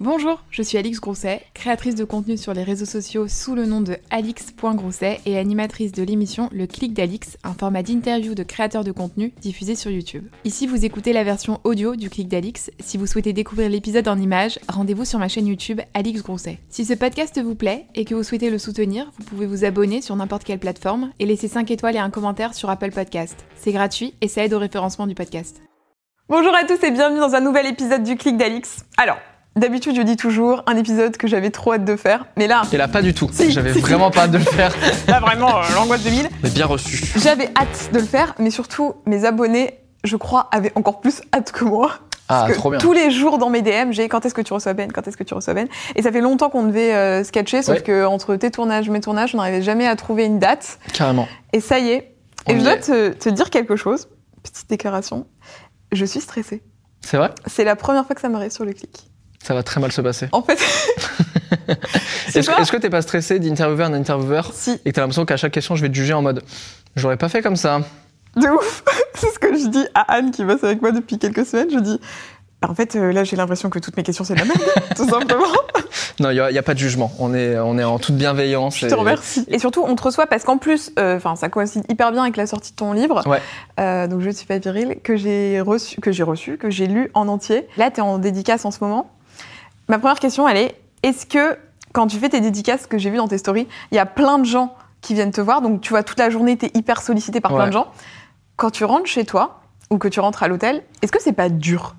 Bonjour, je suis Alix Grousset, créatrice de contenu sur les réseaux sociaux sous le nom de alix.grousset et animatrice de l'émission Le Clic d'Alix, un format d'interview de créateurs de contenu diffusé sur YouTube. Ici, vous écoutez la version audio du Clic d'Alix. Si vous souhaitez découvrir l'épisode en images, rendez-vous sur ma chaîne YouTube Alix Grousset. Si ce podcast vous plaît et que vous souhaitez le soutenir, vous pouvez vous abonner sur n'importe quelle plateforme et laisser 5 étoiles et un commentaire sur Apple Podcast. C'est gratuit et ça aide au référencement du podcast. Bonjour à tous et bienvenue dans un nouvel épisode du Clic d'Alix. Alors, D'habitude, je dis toujours un épisode que j'avais trop hâte de faire, mais là. Et là, pas du tout. J'avais vraiment pas hâte de le faire. là, vraiment, euh, l'angoisse 2000. Mais bien reçu. J'avais hâte de le faire, mais surtout, mes abonnés, je crois, avaient encore plus hâte que moi. Ah, trop bien. Tous les jours dans mes DM, j'ai quand est-ce que tu reçois Ben, quand est-ce que tu reçois Ben. Et ça fait longtemps qu'on devait euh, sketcher, sauf que entre tes tournages, mes tournages, on n'arrivait jamais à trouver une date. Carrément. Et ça y est. et je dois te, te dire quelque chose, petite déclaration. Je suis stressée. C'est vrai? C'est la première fois que ça m'arrive sur le clic. Ça va très mal se passer. En fait. Est-ce que t'es pas stressé d'interviewer un intervieweur si. et que t'as l'impression qu'à chaque question je vais te juger en mode j'aurais pas fait comme ça De ouf C'est ce que je dis à Anne qui bosse avec moi depuis quelques semaines. Je dis en fait, euh, là, j'ai l'impression que toutes mes questions, c'est la merde, tout simplement. Non, il n'y a, pas de jugement. On est, on est en toute bienveillance. Je te remercie. Et surtout, on te reçoit parce qu'en plus, euh, enfin, ça coïncide hyper bien avec la sortie de ton livre. Ouais. Euh, donc, Je ne suis pas viril, que j'ai reçu, que j'ai reçu, que j'ai lu en entier. Là, tu es en dédicace en ce moment. Ma première question, elle est est-ce que quand tu fais tes dédicaces que j'ai vu dans tes stories, il y a plein de gens qui viennent te voir, donc tu vois toute la journée, tu es hyper sollicité par plein de gens. Quand tu rentres chez toi ou que tu rentres à l'hôtel, est-ce que c'est pas dur?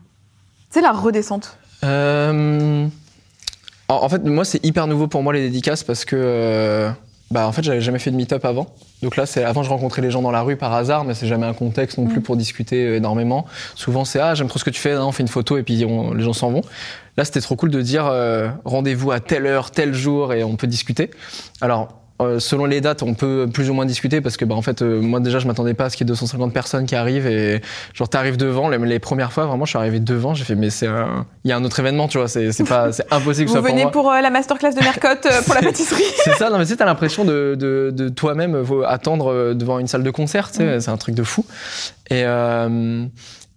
C'est la redescente euh... En fait, moi, c'est hyper nouveau pour moi les dédicaces parce que. Euh, bah, en fait, j'avais jamais fait de meet-up avant. Donc là, c'est avant, je rencontrais les gens dans la rue par hasard, mais c'est jamais un contexte non plus mm. pour discuter euh, énormément. Souvent, c'est ah, j'aime trop ce que tu fais, on fait une photo et puis les gens s'en vont. Là, c'était trop cool de dire euh, rendez-vous à telle heure, tel jour et on peut discuter. Alors, euh, selon les dates, on peut plus ou moins discuter parce que bah en fait euh, moi déjà je m'attendais pas à ce qu'il y ait 250 personnes qui arrivent et genre t'arrives devant les, premières fois vraiment je suis arrivé devant j'ai fait mais c'est il y a un autre événement tu vois c'est pas c'est impossible que ce soit venez pour, pour la masterclass de Mercotte pour la pâtisserie. C'est ça non mais tu sais t'as l'impression de, de, de toi-même attendre devant une salle de concert tu sais mm. c'est un truc de fou. Et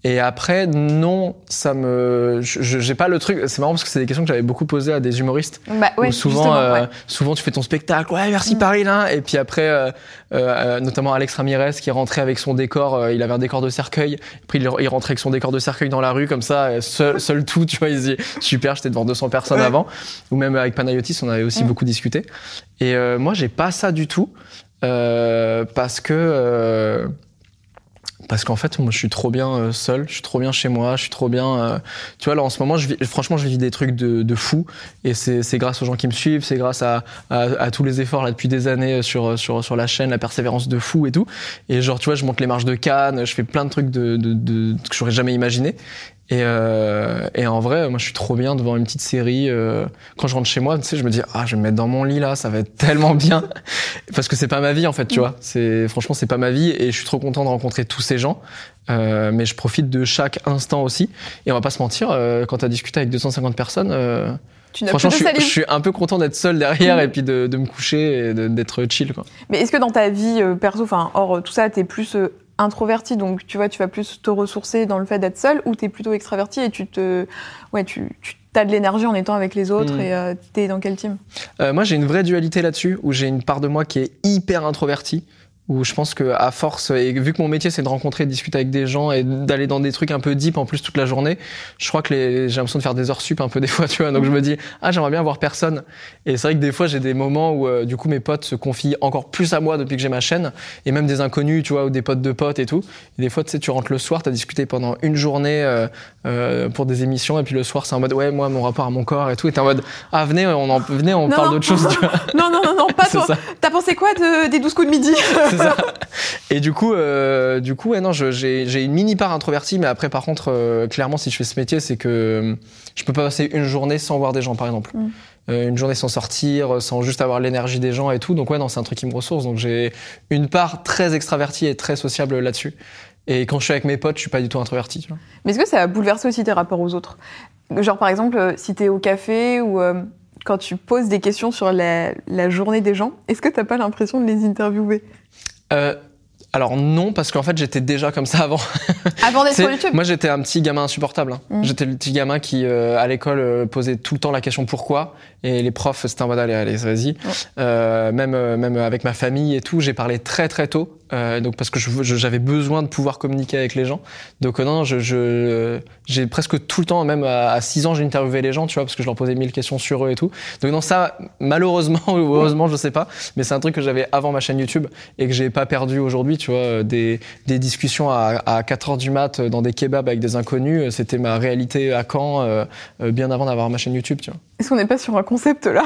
et après, non, ça me, j'ai pas le truc. C'est marrant parce que c'est des questions que j'avais beaucoup posées à des humoristes. Bah ouais, souvent, euh, souvent tu fais ton spectacle, ouais, merci mm. Paris là. Et puis après, euh, euh, notamment Alex Ramirez qui est rentré avec son décor. il avait un décor de cercueil. Puis il, il, rentrait avec son décor de cercueil dans la rue comme ça, seul, seul tout. Tu vois, il dit super, j'étais devant 200 personnes avant. Ou même avec Panayotis, on avait aussi mm. beaucoup discuté. Et moi, j'ai pas ça du tout parce que parce qu'en fait, moi, je suis trop bien euh, seul, je suis trop bien chez moi, je suis trop bien. Euh, tu vois, là, en ce moment, franchement, je vis des trucs de, de fou. Et c'est grâce aux gens qui me suivent, c'est grâce à, à, tous les efforts là depuis des années sur, sur, sur la chaîne, la persévérance de fou et tout. Et genre, tu vois, je monte les marches de Cannes, je fais plein de trucs de, de, de que j'aurais jamais imaginé. Et, euh, et, en vrai, moi, je suis trop bien devant une petite série. Euh, quand je rentre chez moi, tu sais, je me dis, ah, je vais me mettre dans mon lit là, ça va être tellement bien, parce que c'est pas ma vie en fait, tu vois. C'est franchement, c'est pas ma vie, et je suis trop content de rencontrer tous ces gens. Euh, mais je profite de chaque instant aussi. Et on va pas se mentir, euh, quand tu as discuté avec 250 personnes. Euh, tu Franchement, je, suis, je suis un peu content d'être seul derrière et puis de, de me coucher et d'être chill. Quoi. Mais est-ce que dans ta vie perso, enfin, hors tout ça, t'es plus introverti, donc tu vois, tu vas plus te ressourcer dans le fait d'être seul, ou tu es plutôt extraverti et tu te, ouais, tu, tu as de l'énergie en étant avec les autres, mm. et euh, tu es dans quel team? Euh, Moi, j'ai une vraie dualité là-dessus, où j'ai une part de moi qui est hyper introverti où je pense que à force et vu que mon métier c'est de rencontrer, de discuter avec des gens et d'aller dans des trucs un peu deep en plus toute la journée, je crois que j'ai l'impression de faire des heures sup un peu des fois, tu vois. Donc je me dis ah j'aimerais bien voir personne. Et c'est vrai que des fois j'ai des moments où euh, du coup mes potes se confient encore plus à moi depuis que j'ai ma chaîne et même des inconnus, tu vois, ou des potes de potes et tout. Et des fois tu sais tu rentres le soir, t'as discuté pendant une journée euh, euh, pour des émissions et puis le soir c'est en mode ouais moi mon rapport à mon corps et tout et t'es en mode ah venez on en venez on parle d'autre chose. Non non non non pas toi. T'as pensé quoi de, des 12 coups de midi? Et du coup, euh, du coup, ouais, non, j'ai une mini part introvertie, mais après, par contre, euh, clairement, si je fais ce métier, c'est que euh, je peux pas passer une journée sans voir des gens, par exemple. Mm. une journée sans sortir, sans juste avoir l'énergie des gens et tout. Donc ouais, non, c'est un truc qui me ressource. Donc j'ai une part très extravertie et très sociable là-dessus. Et quand je suis avec mes potes, je suis pas du tout introverti. Tu vois. Mais est-ce que ça a bouleversé aussi tes rapports aux autres? Genre par exemple, si tu es au café ou quand tu poses des questions sur la, journée des gens, est-ce que t'as pas l'impression de les interviewer? Euh, Alors non, parce qu'en fait j'étais déjà comme ça avant. Avant d'être sur YouTube Moi j'étais un petit gamin insupportable. hein. Mm. J'étais le petit gamin qui euh, à l'école euh, posait tout le temps la question pourquoi et les profs c'était en mode allez allez vas-y. Euh, même même avec ma famille et tout, j'ai parlé très très tôt. donc parce que j'avais besoin de pouvoir communiquer avec les gens. Donc non, je je- j'ai presque tout le temps, même à, 6 ans, j'ai interviewé les gens, tu vois, parce que je leur posais mille questions sur eux et tout. Donc non, ça, malheureusement ou heureusement, je sais pas, mais c'est un truc que j'avais avant ma chaîne YouTube et que j'ai pas perdu aujourd'hui, tu vois, euh, des, discussions à, à 4 heures du mat euh, dans des kebabs avec des inconnus, euh, c'était ma réalité à Caen, bien avant d'avoir ma chaine YouTube, tu vois. Est-ce qu'on n'est pas sur un concept là?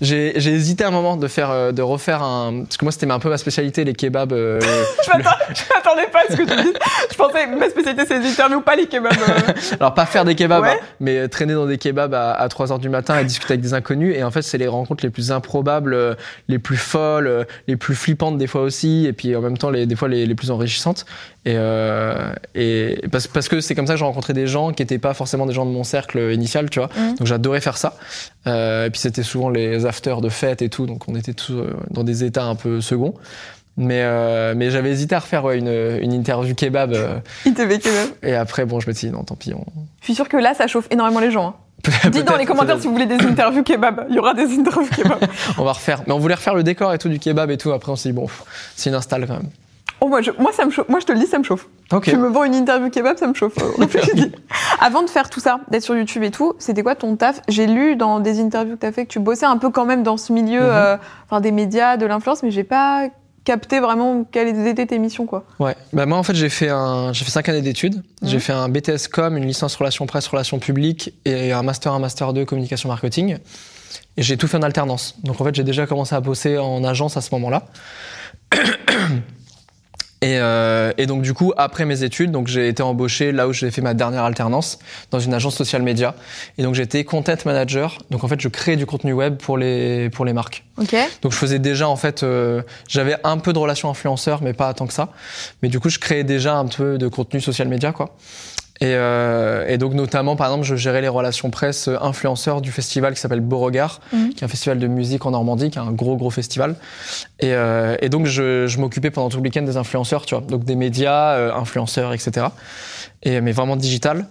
J'ai hésité un moment de faire, euh, de refaire un, parce que moi c'était un peu ma spécialité, les kebabs. euh, Je m'attendais pas à ce que tu dises. Je pensais que ma spécialité c'est les interviews, pas les kebabs. euh. Alors pas faire des kebabs, Ouais. hein, mais traîner dans des kebabs à, à 3 heures du matin et discuter avec des inconnus. Et en fait, c'est les rencontres les plus improbables, les plus folles, les plus flippantes des fois aussi, et puis en même temps les, des fois les, les plus enrichissantes. Et, euh, et parce, parce que c'est comme ça que j'ai rencontré des gens qui n'étaient pas forcément des gens de mon cercle initial, tu vois. Mhm. Donc j'adorais faire ça. Et puis c'était souvent les afters de fête et tout, donc on était tous euh, dans des états un peu seconds. Mais, euh, mais j'avais hésité à refaire ouais, une, une interview kebab. euh, ITV kebab. et après, bon, je me suis dit non, tant pis. On... Je suis sûre que là ça chauffe énormément les gens. hein. Dites dans les commentaires si vous voulez des interviews kebab. Il y aura des interviews kebab. On va refaire. Mais on voulait refaire le décor et tout du kebab et tout. Après, on s'est dit, bon, c'est une install quand même. Oh, moi, je, moi, ça me chauffe. Moi, je te le dis, ça me chauffe. Tu me vends une interview kebab, ça me chauffe. Avant de faire tout ça, d'être sur YouTube et tout, c'était quoi ton taf? J'ai lu dans des interviews que tu as fait que tu bossais un peu quand même dans ce milieu, Mhm. euh, enfin des médias, de l'influence, mais j'ai pas capté vraiment quelles étaient tes missions, quoi. Ouais. Bah, moi, en fait, j'ai fait un, fait cinq années d'études. Mhm. J'ai fait un BTS com, une licence relations presse, relations publiques et un master 1, master 2 communication marketing. Et j'ai tout fait en alternance. Donc, en fait, j'ai déjà commencé à bosser en agence à ce moment-là. Et, euh, et donc du coup après mes études donc j'ai été embauché là où j'ai fait ma dernière alternance dans une agence social média et donc j'étais content manager donc en fait je crée du contenu web pour les pour les marques Ok. donc je faisais déjà en fait, euh, j'avais un peu de relations influenceurs, mais pas tant que ça. Mais du coup, je créais déjà un peu de contenu social média, quoi. Et, euh, et donc notamment, par exemple, je gérais les relations presse euh, influenceurs du festival qui s'appelle Beauregard, Mhm. qui est un festival de musique en Normandie, qui est un gros gros festival. Et, euh, et donc je, je m'occupais pendant tout le week-end des influenceurs, tu vois, donc des médias, euh, influenceurs, etc. Et mais vraiment digital.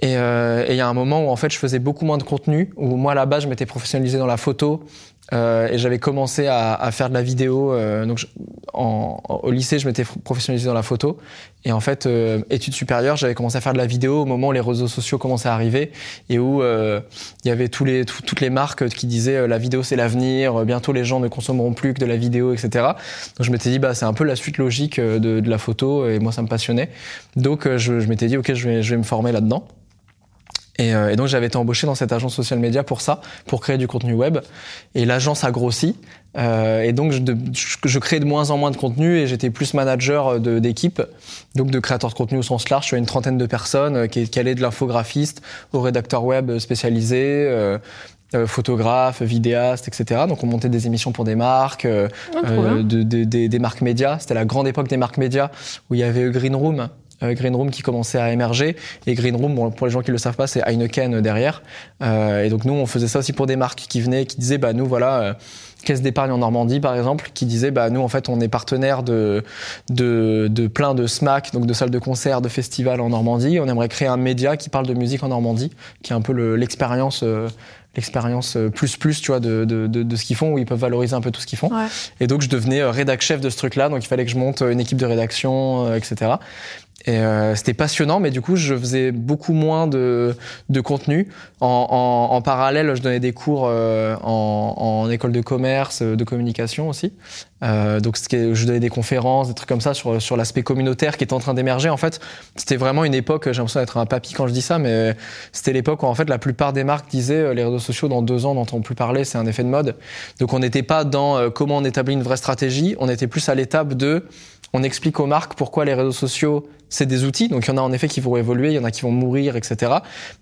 Et euh, et il y a un moment où en fait je faisais beaucoup moins de contenu, où moi là-bas je m'étais professionnalisé dans la photo euh, et j'avais commencé à, à faire de la vidéo. euh, donc je- en, au lycée je m'étais professionnalisé dans la photo et en fait euh, études supérieures j'avais commencé à faire de la vidéo au moment où les réseaux sociaux commençaient à arriver et où euh, il y avait tous les, tout- toutes les marques qui disaient euh, la vidéo c'est l'avenir, euh, bientôt les gens ne consommeront plus que de la vidéo, etc. Donc je m'étais dit bah c'est un peu la suite logique de, de la photo et moi ça me passionnait. Donc je, je m'étais dit ok je vais, je vais me former là-dedans. Et, euh, et donc j'avais été embauché dans cette agence social média pour ça, pour créer du contenu web. Et l'agence a grossi. Euh, et donc je, de- je, je créais de moins en moins de contenu et j'étais plus manager de- d'équipe, donc de créateurs de contenu au sens large. Je suis une trentaine de personnes euh, qui, qui allaient de l'infographiste au rédacteur web spécialisé. euh, euh, photographe, vidéaste, etc. Donc on montait des émissions pour des marques, euh, Ah, euh, bien. de- de- des- marques médias. C'était la grande époque des marques médias où il y avait Green Room, euh, Green Room qui commençait à émerger. Et Green Room, bon, pour les gens qui le savent pas, c'est Heineken euh, derrière. Euh, et donc nous, on faisait ça aussi pour des marques qui venaient, qui disaient, bah nous voilà. euh, Caisse d'épargne en Normandie, par exemple, qui disait bah nous en fait on est partenaire de, de, de plein de SMAC, donc de salles de concert, de festivals en Normandie. On aimerait créer un média qui parle de musique en Normandie, qui est un peu le- l'expérience euh, l'expérience euh, plus plus tu vois de, de, de, de ce qu'ils font où ils peuvent valoriser un peu tout ce qu'ils font Ouais. et donc je devenais euh, rédac chef de ce truc là donc il fallait que je monte euh, une équipe de rédaction euh, etc et euh, c'était passionnant mais du coup je faisais beaucoup moins de, de contenu. En, en, en parallèle je donnais des cours euh, en, en école de commerce euh, de communication aussi. Euh, donc je donnais des conférences des trucs comme ça sur, sur l'aspect communautaire qui était en train d'émerger. En fait c'était vraiment une époque j'ai l'impression d'être un papy quand je dis ça mais c'était l'époque où en fait la plupart des marques disaient euh, les réseaux sociaux dans deux ans n'entend plus parler c'est un effet de mode. Donc on n'était pas dans euh, comment on établit une vraie stratégie. On était plus à l'étape de on explique aux marques pourquoi les réseaux sociaux c'est des outils, donc il y en a en effet qui vont évoluer, il y en a qui vont mourir, etc.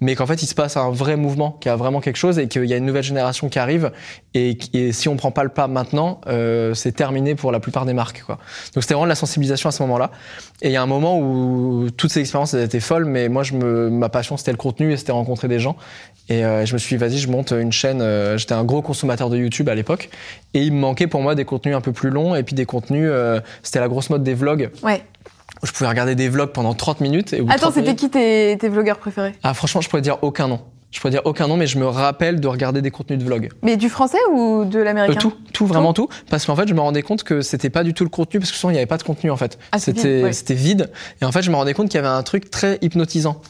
Mais qu'en fait il se passe un vrai mouvement, qu'il y a vraiment quelque chose et qu'il y a une nouvelle génération qui arrive et, si on prend pas le pas maintenant, euh, c'est terminé pour la plupart des marques. Quoi. Donc c'était vraiment de la sensibilisation à ce moment-là. Et il y a un moment où toutes ces expériences elles étaient folles, mais moi je me, ma passion c'était le contenu et c'était rencontrer des gens. Et euh, je me suis dit, vas-y, je monte une chaîne. euh, J'étais un gros consommateur de YouTube à l'époque. Et il me manquait pour moi des contenus un peu plus longs et puis des contenus. euh, c'était la grosse mode des vlogs. Ouais. Je pouvais regarder des vlogs pendant 30 minutes. Et au bout de Attends, 30 c'était minutes- qui tes, tes vlogueurs préférés? Ah, franchement, je pourrais dire aucun nom. Je pourrais dire aucun nom, mais je me rappelle de regarder des contenus de vlogs. Mais du français ou de Euh, l'américain? tout, tout, vraiment tout. Parce qu'en fait, je me rendais compte que c'était pas du tout le contenu, parce que souvent, il n'y avait pas de contenu, en fait. Ah, c'était vide, ouais. c'était vide. Et en fait, je me rendais compte qu'il y avait un truc très hypnotisant.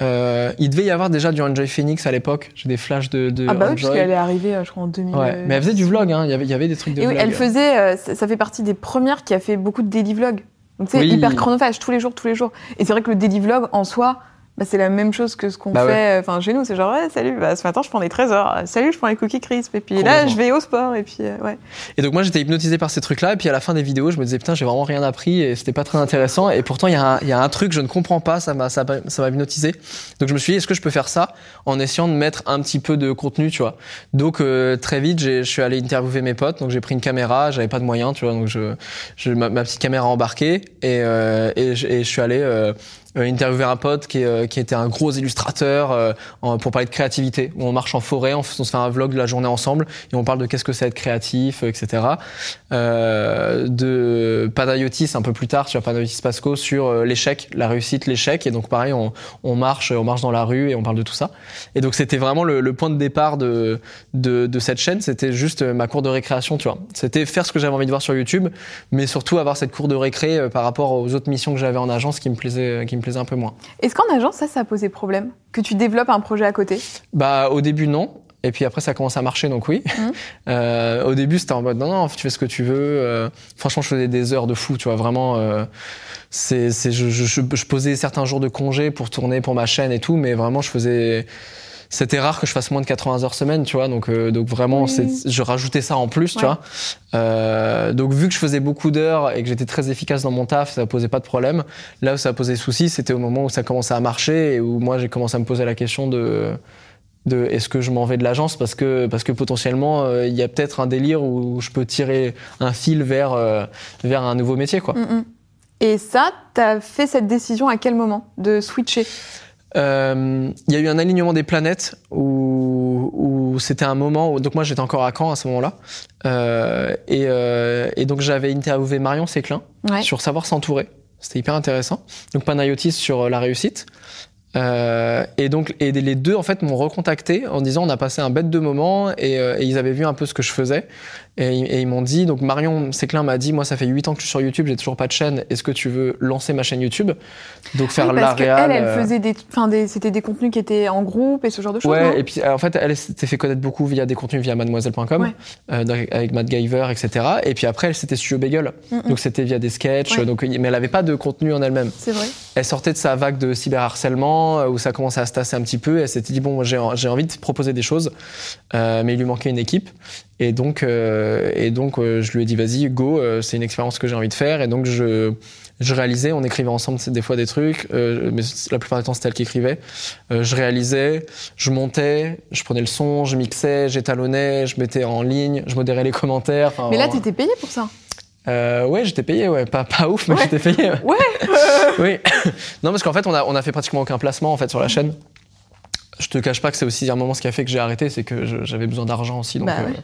Euh, il devait y avoir déjà du Enjoy Phoenix à l'époque. J'ai des flashs de, de Ah bah oui, parce qu'elle est arrivée, euh, je crois, en 2000. Ouais. Mais elle faisait du vlog, hein. il, y avait, il y avait des trucs de Et oui, vlog. elle faisait, euh, ça fait partie des premières qui a fait beaucoup de daily vlog. Donc c'est Oui. hyper chronophage, tous les jours, tous les jours. Et c'est vrai que le daily vlog en soi, bah, c'est la même chose que ce qu'on Bah fait. Enfin, chez nous, c'est genre, ouais, salut, bah, ce matin, je prends des trésors. Salut, je prends les cookies crisp. Et puis là, je vais au sport. Et puis, euh, ouais. Et donc moi j'étais hypnotisé par ces trucs-là, et puis à la fin des vidéos je me disais putain j'ai vraiment rien appris et c'était pas très intéressant, et pourtant il y, a un- il y a un truc je ne comprends pas, ça m'a ça m'a hypnotisé. Donc je me suis dit est-ce que je peux faire ça en essayant de mettre un petit peu de contenu, tu vois? Donc euh, très vite je suis allé interviewer mes potes, donc j'ai pris une caméra, j'avais pas de moyens, tu vois, donc je, je ma, ma petite caméra embarquée et, euh, et, je, et je suis allé euh, interviewer un pote qui, est, euh, qui était un gros illustrateur euh, pour parler de créativité, où on marche en forêt, on, se fait un vlog de la journée ensemble et on parle de qu'est-ce que c'est être créatif, euh, etc. Euh, de Panayotis un peu plus tard, sur Panayotis Pasco, sur euh, l'échec, la réussite, l'échec. Et donc pareil, on, on marche, on marche dans la rue et on parle de tout ça. Et donc c'était vraiment le, le point de départ de, de, de cette chaîne, c'était juste euh, ma cour de récréation, tu vois. C'était faire ce que j'avais envie de voir sur YouTube, mais surtout avoir cette cour de récré euh, par rapport aux autres missions que j'avais en agence qui me plaisait, qui me plaisait un peu moins. Est-ce qu'en agence, ça, ça a posé problème? Que tu développes un projet à côté? Bah au début non. Et puis après ça commence à marcher donc oui. Mhm. Euh, au début c'était en mode non non tu fais ce que tu veux. Euh, franchement je faisais des heures de fou tu vois vraiment. Euh, c'est je, je, je posais certains jours de congé pour tourner pour ma chaîne et tout mais vraiment je faisais c'était rare que je fasse moins de 80 heures semaine, tu vois. Donc, euh, donc vraiment, Oui. je rajoutais ça en plus, tu vois. Euh, donc, vu que je faisais beaucoup d'heures et que j'étais très efficace dans mon taf, ça posait pas de problème. Là où ça posait souci, c'était au moment où ça commençait à marcher et où moi j'ai commencé à me poser la question de de est-ce que je m'en vais de l'agence parce que parce que potentiellement euh, il y a peut-être un délire où je peux tirer un fil vers euh, vers un nouveau métier quoi. Mm, mm. Et ça, t'as fait cette décision à quel moment de switcher? Euh, Il y a eu un alignement des planètes où, où c'était un moment où donc moi j'étais encore à Caen à ce moment-là Euh, et, euh, et donc j'avais interviewé Marion Séclin Ouais. sur savoir s'entourer. C'était hyper intéressant. Donc Panayotis sur la réussite. Et donc et les deux en fait m'ont recontacté en disant on a passé un bête de moment et, et ils avaient vu un peu ce que je faisais et, ils- et ils m'ont dit donc Marion Séclin m'a dit moi ça fait 8 ans que je suis sur YouTube j'ai toujours pas de chaîne est-ce que tu veux lancer ma chaîne YouTube? Donc faire Oui, la parce qu'elle, réal elle euh, faisait des, enfin, des, c'était des contenus qui étaient en groupe et ce genre de choses. Ouais, et puis euh, en fait, elle s'était fait connaître beaucoup via des contenus via mademoiselle.com, Ouais. euh, avec Matt Giver, etc. Et puis après, elle c'était Studio Bagel. Mm, mm. Donc c'était via des sketchs, Ouais. donc, mais elle avait pas de contenu en elle-même. C'est vrai. Elle sortait de sa vague de cyberharcèlement euh, où ça commençait à se tasser un petit peu. Et elle s'était dit, bon, j'ai j'ai envie de proposer des choses, euh, mais il lui manquait une équipe. Et donc, euh, et donc euh, je lui ai dit, vas-y, go, euh, c'est une expérience que j'ai envie de faire. Et donc, je, je réalisais, on écrivait ensemble des fois des trucs, euh, mais la plupart du temps, c'était elle qui écrivait. Euh, je réalisais, je montais, je prenais le son, je mixais, j'étalonnais, je mettais en ligne, je modérais les commentaires. Mais là, vraiment. t'étais payé pour ça. Euh, ouais, j'étais payé, ouais, pas, pas ouf, mais Ouais. j'étais payé. ouais. Ouais. Oui. non, parce qu'en fait, on a, on a fait pratiquement aucun placement en fait sur la chaîne. Je te cache pas que c'est aussi un moment ce qui a fait que j'ai arrêté, c'est que j'avais besoin d'argent aussi. Donc, Bah euh, ouais.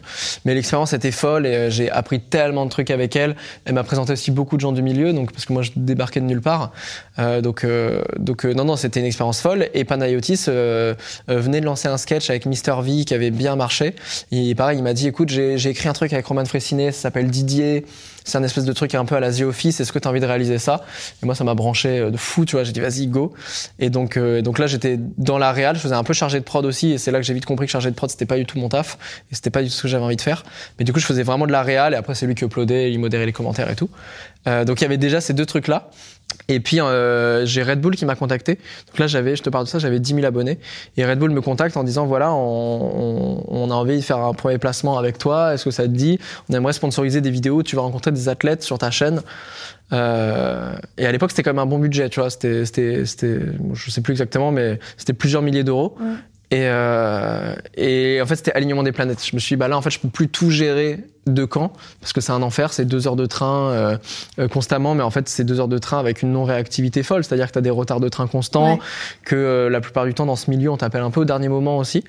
Mais l'expérience était folle et euh, j'ai appris tellement de trucs avec elle. Elle m'a présenté aussi beaucoup de gens du milieu, donc parce que moi je débarquais de nulle part. Euh, donc euh, donc non non, c'était une expérience folle. Et Panayotis venait de lancer un sketch avec Mister V qui avait bien marché. Et pareil, il m'a dit écoute, j'ai j'ai écrit un truc avec Roman Fressinet, ça s'appelle Didier. C'est un espèce de truc un peu à la The Office. Est-ce que tu as envie de réaliser ça? Et moi, ça m'a branché euh, de fou, tu vois. J'ai dit, vas-y, go. Et donc, euh, donc là, j'étais dans la réal. Je faisais un peu chargé de prod aussi. Et c'est là que j'ai vite compris que chargé de prod, c'était pas du tout mon taf. Et c'était pas du tout ce que j'avais envie de faire. Mais du coup, je faisais vraiment de la réal. Et après, c'est lui qui uploadait, il modérait les commentaires et tout. Euh, donc, il y avait déjà ces deux trucs-là. Et puis, euh, j'ai Red Bull qui m'a contacté. Donc là, j'avais, je te parle de ça, j'avais 10 000 abonnés. Et Red Bull me contacte en disant, voilà, on, on, on a envie de faire un premier placement avec toi. Est-ce que ça te dit? On aimerait sponsoriser des vidéos tu vas rencontrer des athlètes sur ta chaîne. Euh, et à l'époque, c'était quand même un bon budget, tu vois. C'était, c'était, c'était, je sais plus exactement, mais c'était plusieurs milliers d'euros. Et, euh, et en fait, c'était alignement des planètes. Je me suis dit, bah là, en fait, je peux plus tout gérer de Caen, parce que c'est un enfer, c'est deux heures de train euh, euh, constamment, mais en fait, c'est deux heures de train avec une non-réactivité folle, c'est-à-dire que tu as des retards de train constants, Ouais. que euh, la plupart du temps, dans ce milieu, on t'appelle un peu au dernier moment aussi.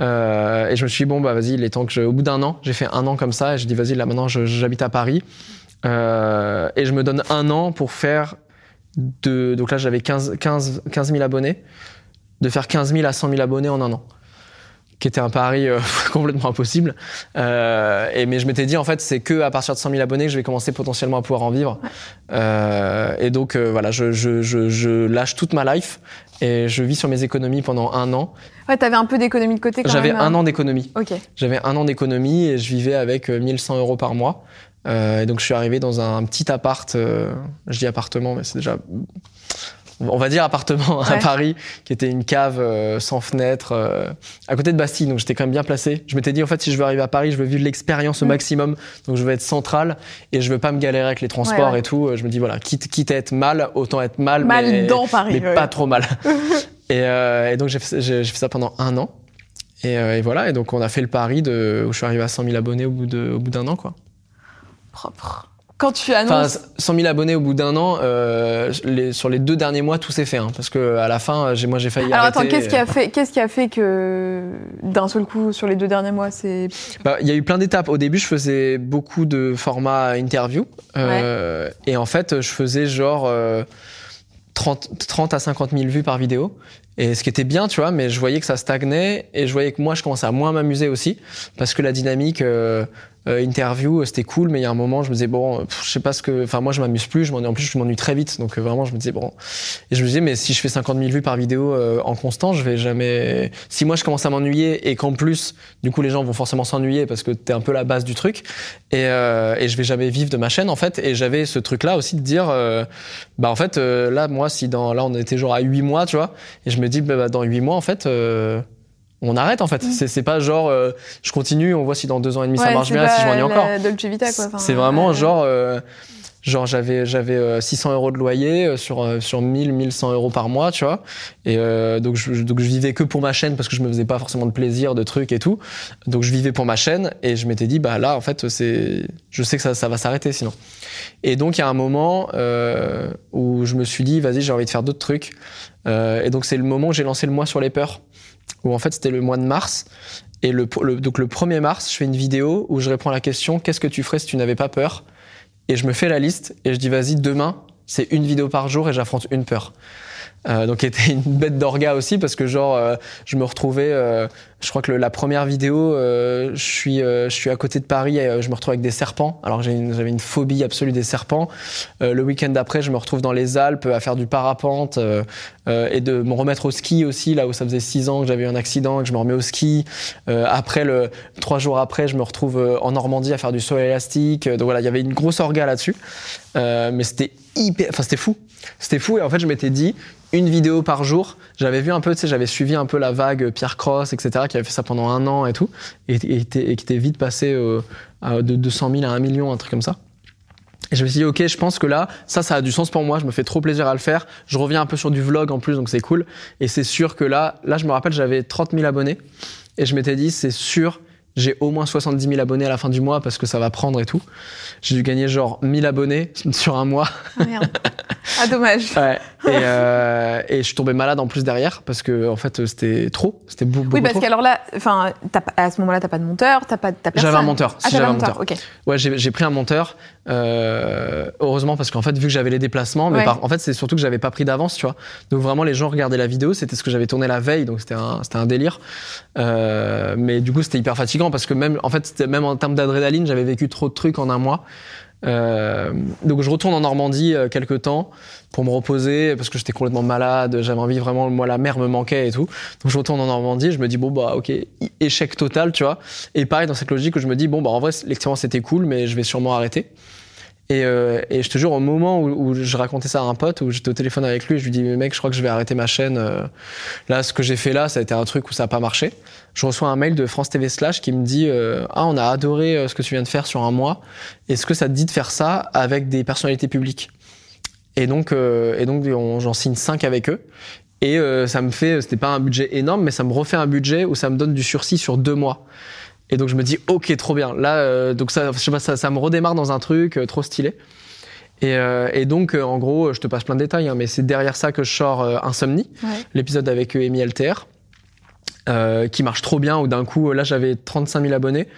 Euh, et je me suis dit, bon, bah vas-y, il est temps que je. Au bout d'un an, j'ai fait un an comme ça, et je dis, vas-y, là maintenant, j'habite à Paris. Euh, et je me donne un an pour faire de. Donc là, j'avais 15, 15, 15 000 abonnés, de faire 15 000 à 100 000 abonnés en un an qui était un pari euh, complètement impossible. Euh, et, mais je m'étais dit, en fait, c'est que à partir de 100 000 abonnés que je vais commencer potentiellement à pouvoir en vivre. Euh, et donc, voilà, je, je, je, je lâche toute ma life et je vis sur mes économies pendant un an. Ouais, t'avais un peu d'économie de côté quand J'avais même. un hein. an d'économie. Ok. J'avais un an d'économie et je vivais avec euh, 1100 euros par mois. Et donc je suis arrivé dans un petit appart, je dis appartement, mais c'est déjà, on va dire appartement à. Paris, qui était une cave euh, sans fenêtre, euh, à côté de Bastille. Donc j'étais quand même bien placé. Je m'étais dit en fait si je veux arriver à Paris, je veux vivre l'expérience au Mm. maximum. Donc je veux être central et je veux pas me galérer avec les transports Ouais, ouais. et tout. Euh, Je me dis voilà, quitte, quitte à être mal, autant être mal, Mal mais, dans Paris. mais pas trop mal. et, euh, et donc j'ai fait, ça pendant un an. Et, et voilà, et donc on a fait le pari de, où je suis arrivé à 100 000 abonnés au bout de- au bout d'un an, quoi. Propre. Quand tu Enfin, annonces. 100 000 abonnés au bout d'un an, euh, les- sur les deux derniers mois, tout s'est fait, hein, parce que à la fin, j'ai, moi j'ai failli Alors arrêter. attends, qu'est-ce qui a fait, qu'est-ce qui a fait que d'un seul coup sur les deux derniers mois, c'est Bah, Il y a eu plein d'étapes. Au début, je faisais beaucoup de formats interview. euh, Et en fait, je faisais genre euh, 30, 30 à 50 000 vues par vidéo. Et ce qui était bien, tu vois, mais je voyais que ça stagnait et je voyais que moi, je commençais à moins m'amuser aussi. Parce que la dynamique euh, euh, interview, euh, c'était cool, mais il y a un moment, je me disais, bon, pff, je sais pas ce que. Enfin, moi, je m'amuse plus. Je m'ennuie- en plus, je m'ennuie très vite. Donc, euh, vraiment, je me disais, bon. Et je me disais, mais si je fais 50 000 vues par vidéo euh, en constant, je vais jamais. Si moi, je commence à m'ennuyer et qu'en plus, du coup, les gens vont forcément s'ennuyer parce que t'es un peu la base du truc. Et, euh, et je vais jamais vivre de ma chaîne, en fait. Et j'avais ce truc-là aussi de dire, euh, bah, en fait, euh, là, moi, si dans. Là, on était genre à 8 mois, tu vois. Et je me dis, bah, bah, dans 8 mois, en fait. Euh, on arrête en fait. C'est, pas genre euh, je continue, on voit si dans deux ans et demi ça marche bien, si je la encore. Enfin, C'est vraiment genre, euh, genre j'avais j'avais euh, 600 euros de loyer euh, sur euh, sur 1000 1100 euros par mois, tu vois. Et euh, donc je donc je vivais que pour ma chaîne parce que je me faisais pas forcément de plaisir, de trucs et tout. Donc je vivais pour ma chaîne et je m'étais dit bah là en fait c'est je sais que ça ça va s'arrêter sinon. Et donc il y a un moment euh, où je me suis dit vas-y j'ai envie de faire d'autres trucs. Euh, et donc c'est le moment où j'ai lancé le mois sur les peurs. Où en fait c'était le mois de mars. Et le, donc le 1er mars, je fais une vidéo où je réponds à la question qu'est-ce que tu ferais si tu n'avais pas peur? Et je me fais la liste et je dis vas-y demain c'est une vidéo par jour et j'affronte une peur. Euh, donc était une bête d'orga aussi parce que genre euh, je me retrouvais euh, je crois que la première vidéo euh, je suis euh, je suis à côté de Paris et euh, je me retrouve avec des serpents. Alors j'avais une phobie absolue des serpents. Le week-end d'après je me retrouve dans les Alpes à faire du parapente et de me remettre au ski aussi là où ça faisait six ans que j'avais eu un accident que je me remets au ski. Après le trois jours après je me retrouve en Normandie à faire du saut élastique. Donc voilà il y avait une grosse orga là-dessus. Mais c'était hyper enfin c'était fou. C'était fou et en fait je m'étais dit une vidéo par jour. J'avais vu un peu, tu sais, j'avais suivi un peu la vague Pierre Cross, etc., qui avait fait ça pendant un an et tout, et, qui était vite passé euh, de 200 000 à 1 million, un truc comme ça. Et je me suis dit, ok, je pense que là, ça, ça a du sens pour moi. Je me fais trop plaisir à le faire. Je reviens un peu sur du vlog en plus, donc c'est cool. Et c'est sûr que là, là, je me rappelle, j'avais 30 000 abonnés. Et je m'étais dit, c'est sûr, j'ai au moins 70 000 abonnés à la fin du mois parce que ça va prendre et tout. J'ai dû gagner genre 1000 abonnés sur un mois. Ah, merde. Ah dommage. Ouais. Et, euh, et je suis tombé malade en plus derrière parce que en fait c'était trop, c'était beaucoup, Oui, parce qu'alors là, enfin, à ce moment-là, t'as pas de monteur, t'as pas, t'as. J'avais un monteur. Ah, Si, j'avais un monteur. monteur. Ok. Ouais, j'ai j'ai pris un monteur. Euh, heureusement parce qu'en fait vu que j'avais les déplacements, mais Ouais. par- en fait c'est surtout que j'avais pas pris d'avance, tu vois. Donc vraiment les gens regardaient la vidéo, c'était ce que j'avais tourné la veille, donc c'était un, c'était un délire. Euh, mais du coup c'était hyper fatigant parce que même en fait même en termes d'adrénaline, j'avais vécu trop de trucs en un mois. Euh, donc je retourne en Normandie euh, quelques temps pour me reposer parce que j'étais complètement malade, j'avais envie vraiment, moi la mer me manquait et tout. Donc je retourne en Normandie, je me dis bon bah ok, échec total, tu vois. Et pareil dans cette logique où je me dis bon bah en vrai l'expérience était cool mais je vais sûrement arrêter. Et, euh, et je te jure au moment où, où je racontais ça à un pote, où j'étais au téléphone avec lui, je lui dis mec je crois que je vais arrêter ma chaîne. euh. Là ce que j'ai fait là ça a été un truc où ça a pas marché. Je reçois un mail de France TV Slash qui me dit euh, ah on a adoré euh, ce que tu viens de faire sur un mois. Est-ce que ça te dit de faire ça avec des personnalités publiques? Et donc, euh, et donc on- j'en signe 5 avec eux. Et euh, ça me fait, c'était pas un budget énorme, mais ça me refait un budget où ça me donne du sursis sur deux mois. Et donc je me dis, ok, trop bien. Là, euh, donc ça, je sais pas, ça, ça me redémarre dans un truc euh, trop stylé. Et, euh, et donc, euh, en gros, je te passe plein de détails, hein, mais c'est derrière ça que je sors Insomnie, Ouais. l'épisode avec Amy LTR, euh, qui marche trop bien, où d'un coup, là, j'avais 35 000 abonnés,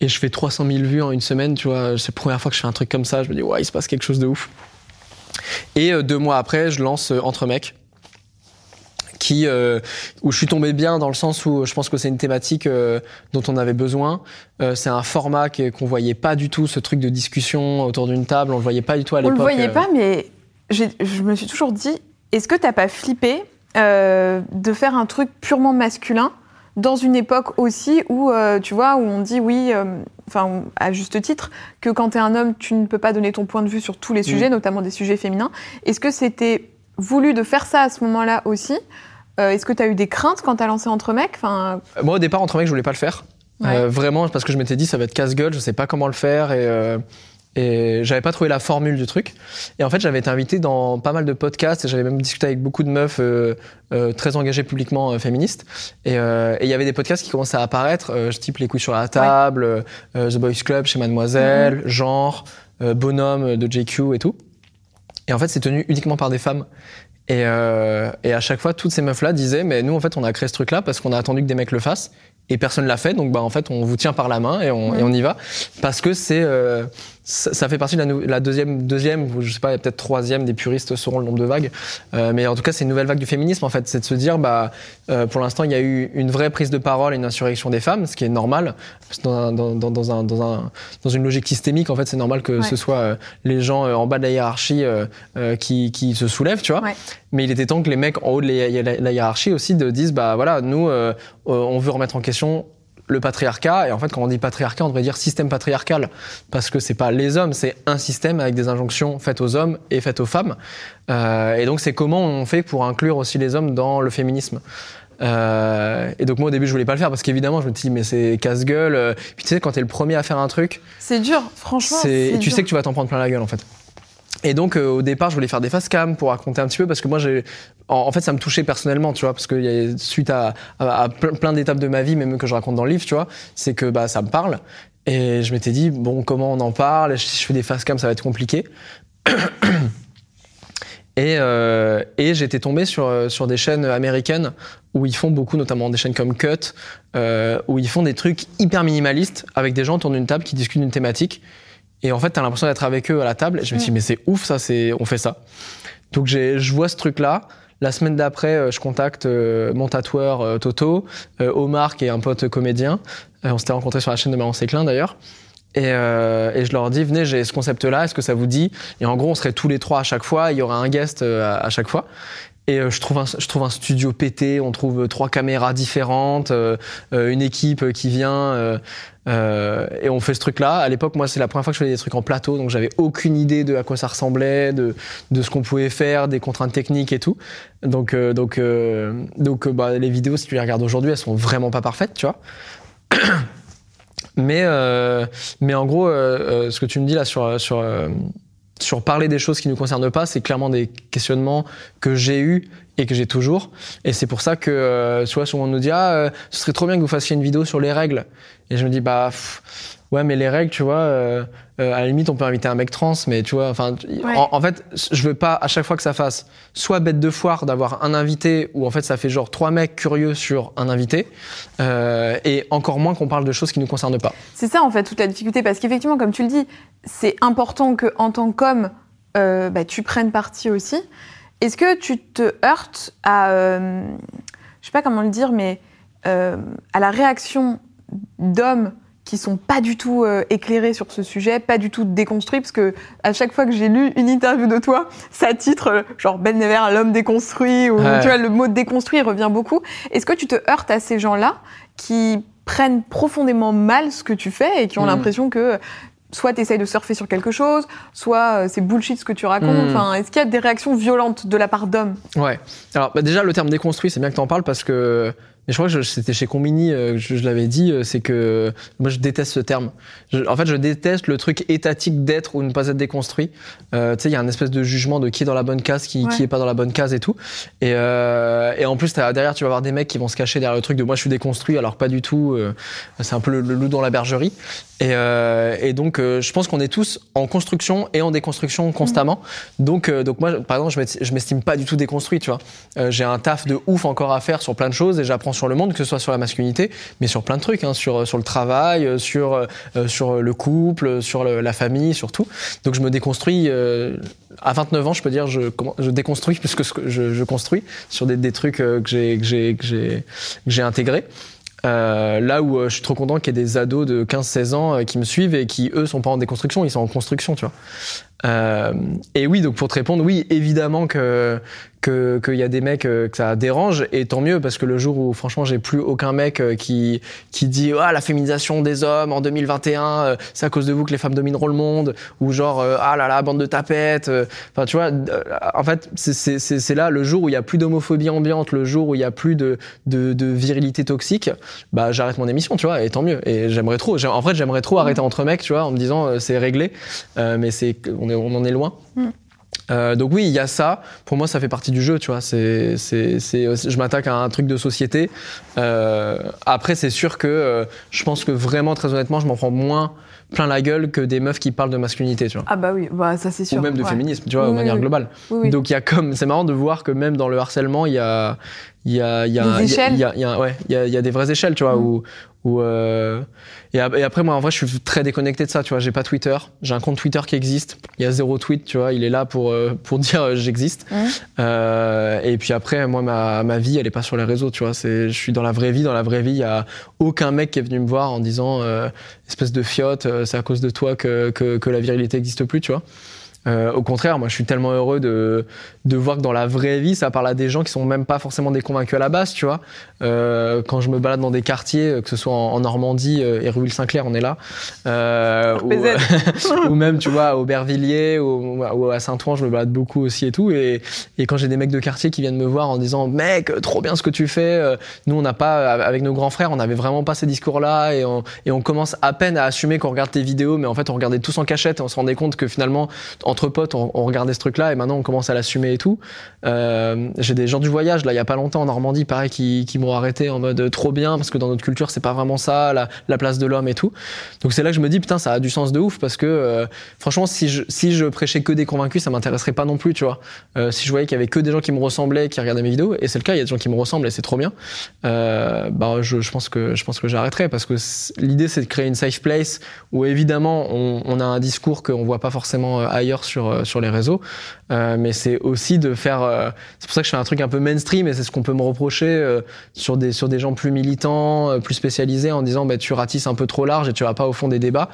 et je fais 300 000 vues en une semaine, tu vois. C'est la première fois que je fais un truc comme ça, je me dis, ouais, il se passe quelque chose de ouf. Et deux mois après, je lance Entre mecs, qui, euh, où je suis tombé bien dans le sens où je pense que c'est une thématique euh, dont on avait besoin. Euh, c'est un format qu'on voyait pas du tout, ce truc de discussion autour d'une table, on le voyait pas du tout à On l'époque. le voyait pas, mais je me suis toujours dit, est-ce que t'as pas flippé de faire un truc purement masculin dans une époque aussi où, tu vois, où on dit oui, enfin à juste titre, que quand t'es un homme, tu ne peux pas donner ton point de vue sur tous les sujets, notamment des sujets féminins. Est-ce que c'était voulu de faire ça à ce moment-là aussi Euh, Est-ce que t'as eu des craintes quand t'as lancé Entre mecs enfin, Moi, au départ, entre mecs, je voulais pas le faire. Ouais. Euh, vraiment, parce que je m'étais dit, ça va être casse-gueule, je sais pas comment le faire et, euh, et j'avais pas trouvé la formule du truc. Et en fait, j'avais été invité dans pas mal de podcasts et j'avais même discuté avec beaucoup de meufs euh, euh, très engagées publiquement euh, féministes. Et euh, il y avait des podcasts qui commençaient à apparaître, euh, type Les couilles sur la table, euh, The Boys Club chez Mademoiselle, Genre, euh, Bonhomme de JQ et tout. Et en fait, c'est tenu uniquement par des femmes. Et, euh, et à chaque fois, toutes ces meufs-là disaient, mais nous, en fait, on a créé ce truc-là parce qu'on a attendu que des mecs le fassent. Et personne l'a fait. Donc, bah, en fait, on vous tient par la main et on, et on y va. Parce que c'est, euh, ça, ça fait partie de la, la deuxième, deuxième, ou je sais pas, peut-être troisième des puristes sauront le nombre de vagues. Euh, mais en tout cas, c'est une nouvelle vague du féminisme, en fait. C'est de se dire, bah, euh, pour l'instant, il y a eu une vraie prise de parole et une insurrection des femmes, ce qui est normal. Parce que Dans, un- dans, un, dans, un, dans une logique systémique, en fait, c'est normal que Ouais. ce soit euh, les gens euh, en bas de la hiérarchie euh, qui, qui se soulèvent, tu vois. Ouais. Mais il était temps que les mecs en haut de la, la- la hiérarchie aussi de disent bah voilà nous on veut remettre en question le patriarcat et en fait quand on dit patriarcat on devrait dire système patriarcal parce que c'est pas les hommes c'est un système avec des injonctions faites aux hommes et faites aux femmes Euh, et donc c'est comment on fait pour inclure aussi les hommes dans le féminisme Euh, et donc moi au début je voulais pas le faire parce qu'évidemment je me dis mais c'est casse-gueule Euh, puis tu sais quand t'es le premier à faire un truc C'est dur, franchement. et tu dur. sais que tu vas t'en prendre plein la gueule en fait. Et donc euh, au départ, je voulais faire des face cam pour raconter un petit peu parce que moi j'ai en, fait ça me touchait personnellement, tu vois, parce que suite à, plein, d'étapes de ma vie, même que je raconte dans le livre, tu vois, c'est que bah ça me parle. Et je m'étais dit bon comment on en parle? Si je fais des face cam, ça va être compliqué. Et, euh, et j'étais tombé sur, euh, sur des chaînes américaines où ils font beaucoup, notamment des chaînes comme Cut, euh, où ils font des trucs hyper minimalistes avec des gens autour d'une table qui discutent d'une thématique. Et en fait, t'as l'impression d'être avec eux à la table. Et je me dis, mais c'est ouf, ça, c'est, on fait ça. Donc j'ai, je vois ce truc-là. La semaine d'après, euh, je contacte euh, mon tatoueur euh, Toto, Omar, qui est un pote comédien. On s'était rencontrés sur la chaîne de Maman Séclin d'ailleurs. Et, euh, et je leur dis, venez, j'ai ce concept-là, est-ce que ça vous dit? Et en gros, on serait tous les trois à chaque fois, il y aura un guest à, à chaque fois. Et euh, je, trouve un, je trouve un studio pété, on trouve euh, trois caméras différentes, euh, une équipe qui vient, et on fait ce truc-là. À l'époque, moi, c'est la première fois que je faisais des trucs en plateau, donc j'avais aucune idée de à quoi ça ressemblait, de, de ce qu'on pouvait faire, des contraintes techniques et tout. Donc, donc, donc bah, les vidéos, si tu les regardes aujourd'hui, elles sont vraiment pas parfaites, tu vois. Mais, mais en gros, ce que tu me dis là sur, sur, sur parler des choses qui ne nous concernent pas, c'est clairement des questionnements que j'ai eus et que j'ai toujours. Et c'est pour ça que, euh, tu vois, souvent on nous dit, ah, euh, ce serait trop bien que vous fassiez une vidéo sur les règles. Et je me dis, bah, pff, ouais, mais les règles, tu vois, euh, à la limite, on peut inviter un mec trans, mais tu vois, enfin, Ouais. en, en fait, je veux pas à chaque fois que ça fasse soit bête de foire d'avoir un invité où en fait ça fait genre trois mecs curieux sur un invité, et encore moins qu'on parle de choses qui nous concernent pas. C'est ça en fait toute la difficulté parce qu'effectivement, comme tu le dis, c'est important que en tant qu'homme, bah, tu prennes parti aussi. Est-ce que tu te heurtes à, euh, je sais pas comment le dire, mais euh, à la réaction d'hommes qui sont pas du tout euh, éclairés sur ce sujet, pas du tout déconstruits, parce que à chaque fois que j'ai lu une interview de toi, ça titre euh, genre Ben Never, l'homme déconstruit, ou Ouais. tu vois le mot déconstruit revient beaucoup. Est-ce que tu te heurtes à ces gens-là qui prennent profondément mal ce que tu fais et qui ont Mhm. l'impression que soit tu essayes de surfer sur quelque chose, soit euh, c'est bullshit ce que tu racontes. Mhm. Enfin, est-ce qu'il y a des réactions violentes de la part d'hommes? Ouais. Alors bah, déjà le terme déconstruit, c'est bien que tu en parles parce que je crois que c'était chez Combini, euh, je, je l'avais dit, euh, c'est que moi je déteste ce terme. Je- en fait, je déteste le truc étatique d'être ou ne pas être déconstruit. Euh, tu sais, il y a un espèce de jugement de qui est dans la bonne case, qui, Ouais. qui est pas dans la bonne case et tout. Et, euh, et en plus, derrière, tu vas avoir des mecs qui vont se cacher derrière le truc de moi je suis déconstruit, alors pas du tout. euh, c'est un peu le, le loup dans la bergerie. Et, euh, et donc, euh, je pense qu'on est tous en construction et en déconstruction constamment. Donc, euh, donc moi, par exemple, je m'est- je m'estime pas du tout déconstruit, tu vois. Euh, j'ai un taf de ouf encore à faire sur plein de choses et j'apprends sur le monde, que ce soit sur la masculinité, mais sur plein de trucs, hein, sur, sur le travail, euh, sur, euh, sur le couple, sur la famille, sur tout. Donc, je me déconstruis. euh, à 29 ans, je peux dire, je, je déconstruis plus que je, construis sur des, des trucs euh, que j'ai que que j'ai intégrés. Euh, là où euh, je suis trop content qu'il y ait des ados de 15-16 ans euh, qui me suivent et qui, eux, sont pas en déconstruction, ils sont en construction, tu vois. Euh, et oui, donc pour te répondre, oui, évidemment que que qu'il y a des mecs euh, que ça dérange et tant mieux parce que le jour où franchement j'ai plus aucun mec euh, qui qui dit ah la féminisation des hommes en 2021 euh, c'est à cause de vous que les femmes domineront le monde ou genre ah là là bande de tapettes enfin tu vois en fait c'est là le jour où il y a plus d'homophobie ambiante le jour où il y a plus de de, de virilité toxique bah j'arrête mon émission tu vois et tant mieux. Et j'aimerais trop en fait j'aimerais trop arrêter entre mecs tu vois en me disant c'est réglé Euh, mais c'est on est on en est loin Mm. euh, donc oui, il y a ça. Pour moi, ça fait partie du jeu, tu vois. C'est, c'est, c'est, je m'attaque à un truc de société. Euh, après, c'est sûr que euh, je pense que vraiment, très honnêtement, je m'en prends moins plein la gueule que des meufs qui parlent de masculinité, tu vois. Ah bah oui, bah ça c'est sûr. Ou même de ouais. féminisme, tu vois, Oui, de manière oui, globale. Oui. Donc il y a comme, c'est marrant de voir que même dans le harcèlement, il y a, il y a, il y a, Des il y a- y ouais, il y a, il y a des vraies échelles, tu vois, Mm. où, où euh, et, ap- et après moi en vrai je suis très déconnecté de ça, tu vois, j'ai pas Twitter, j'ai un compte Twitter qui existe, il y a zéro tweet, tu vois, il est là pour euh, pour dire euh, j'existe. Mm. Euh, et puis après moi ma, ma vie elle est pas sur les réseaux, tu vois, c'est je suis dans la vraie vie, dans la vraie vie il y a aucun mec qui est venu me voir en disant euh, espèce de fiotte, c'est à cause de toi que que, que la virilité existe plus, tu vois. Euh, au contraire, moi je suis tellement heureux de, de voir que dans la vraie vie, ça parle à des gens qui sont même pas forcément des convaincus à la base, tu vois. Euh, quand je me balade dans des quartiers, euh, que ce soit en, en Normandie, euh, Hérouville-Saint-Clair, on est là, ou, même, tu vois, à Aubervilliers ou, ou à Saint-Ouen, je me balade beaucoup aussi et tout. Et, et quand j'ai des mecs de quartier qui viennent me voir en disant, mec, trop bien ce que tu fais, nous on n'a pas, avec nos grands frères, on n'avait vraiment pas ces discours-là et on, et on commence à peine à assumer qu'on regarde tes vidéos, mais en fait on regardait tous en cachette et on se rendait compte que finalement entre potes, on, regardait ce truc-là et maintenant on commence à l'assumer et tout. Euh, j'ai des gens du voyage, là, il y a pas longtemps en Normandie, pareil, qui, qui m'ont arrêté en mode euh, trop bien parce que dans notre culture, c'est pas vraiment ça, la, la place de l'homme et tout. Donc c'est là que je me dis, putain, ça a du sens de ouf parce que euh, franchement, si je, si je prêchais que des convaincus, ça m'intéresserait pas non plus, tu vois. Si je voyais qu'il y avait que des gens qui me ressemblaient, qui regardaient mes vidéos, et c'est le cas, il y a des gens qui me ressemblent et c'est trop bien, bah, je, pense que, je pense que j'arrêterai parce que l'idée, c'est de créer une safe place où évidemment, on, on a un discours qu'on voit pas forcément euh, sur, euh, sur les réseaux, euh, mais c'est aussi de faire, euh, c'est pour ça que je fais un truc un peu mainstream et c'est ce qu'on peut me reprocher euh, sur des, sur des gens plus militants, euh, plus spécialisés en disant, bah, tu ratisses un peu trop large et tu vas pas au fond des débats.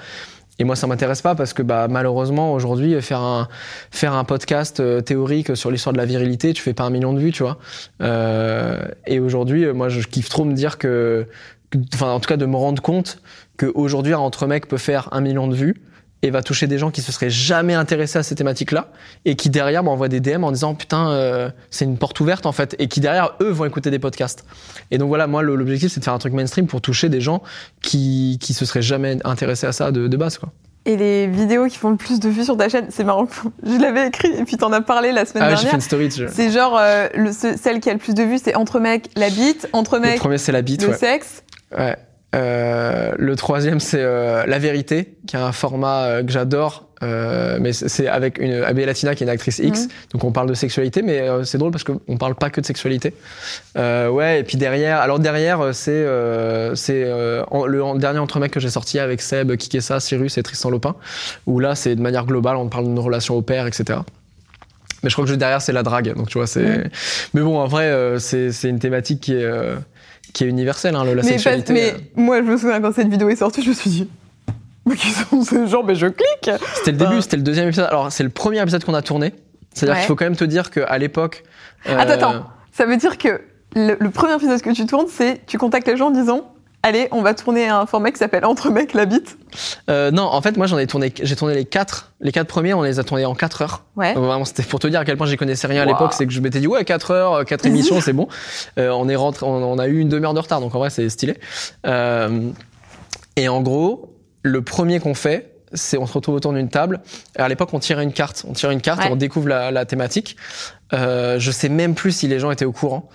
Et moi, ça m'intéresse pas parce que bah, malheureusement, aujourd'hui, faire un, faire un podcast euh, théorique sur l'histoire de la virilité, tu fais pas un million de vues, tu vois. Euh, et aujourd'hui, euh, moi, je kiffe trop me dire que, que- enfin, en tout cas, de me rendre compte qu'aujourd'hui, un entre mec peut faire un million de vues et va toucher des gens qui se seraient jamais intéressés à ces thématiques-là et qui derrière m'envoient des DM en disant putain euh, c'est une porte ouverte en fait et qui derrière eux vont écouter des podcasts et donc voilà moi le- l'objectif c'est de faire un truc mainstream pour toucher des gens qui qui se seraient jamais intéressés à ça de, de base quoi Et les vidéos qui font le plus de vues sur ta chaîne, c'est marrant. Je l'avais écrit et puis t'en as parlé la semaine ah ouais, j'ai fait dernière. une story. C'est genre euh, le, ce- celle qui a le plus de vues, c'est entre mecs la bite, entre le mecs premier c'est la bite le ouais. sexe. Ouais. Euh, le troisième, c'est euh, La Vérité, qui est un format euh, que j'adore, euh, mais c'est avec une Abbé Latina qui est une actrice X, Mhm. donc on parle de sexualité, mais euh, c'est drôle parce qu'on parle pas que de sexualité. Euh, ouais, et puis derrière, alors derrière, c'est euh, c'est euh, le en- dernier entre mecs que j'ai sorti avec Seb, Kikessa, Cyrus et Tristan Lopin, où là, c'est de manière globale, on parle d'une relation au père, etc. Mais je crois que derrière, c'est la drague, donc tu vois, c'est. Mais bon, en vrai, euh, c'est c'est une thématique qui est. euh, qui est universelle, hein, le- la mais, sexualité. mais euh. moi, je me souviens quand cette vidéo est sortie, je me suis dit. Mais qui sont ces gens? Mais je clique C'était le Enfin- début, c'était le deuxième épisode. Alors, c'est le premier épisode qu'on a tourné. C'est-à-dire Ouais. qu'il faut quand même te dire qu'à l'époque. euh, Attends, attends. Ça veut dire que le, le premier épisode que tu tournes, c'est tu contactes les gens en disant allez, on va tourner un format qui s'appelle Entre mecs la bite euh, Non, en fait, moi, j'en ai tourné, j'ai tourné les quatre. Les quatre premiers, on les a tournés en 4 heures. Ouais. Donc, vraiment, c'était pour te dire à quel point j'y connaissais rien à Wow. l'époque, c'est que je m'étais dit ouais, 4 heures, 4 émissions, c'est bon. Euh, on est rentré, on, on a eu une demi-heure de retard, donc en vrai, c'est stylé. Euh, et en gros, le premier qu'on fait, c'est on se retrouve autour d'une table. À l'époque, on tirait une carte, on tire une carte, Ouais. et on découvre la, la thématique. Euh, je sais même plus si les gens étaient au courant.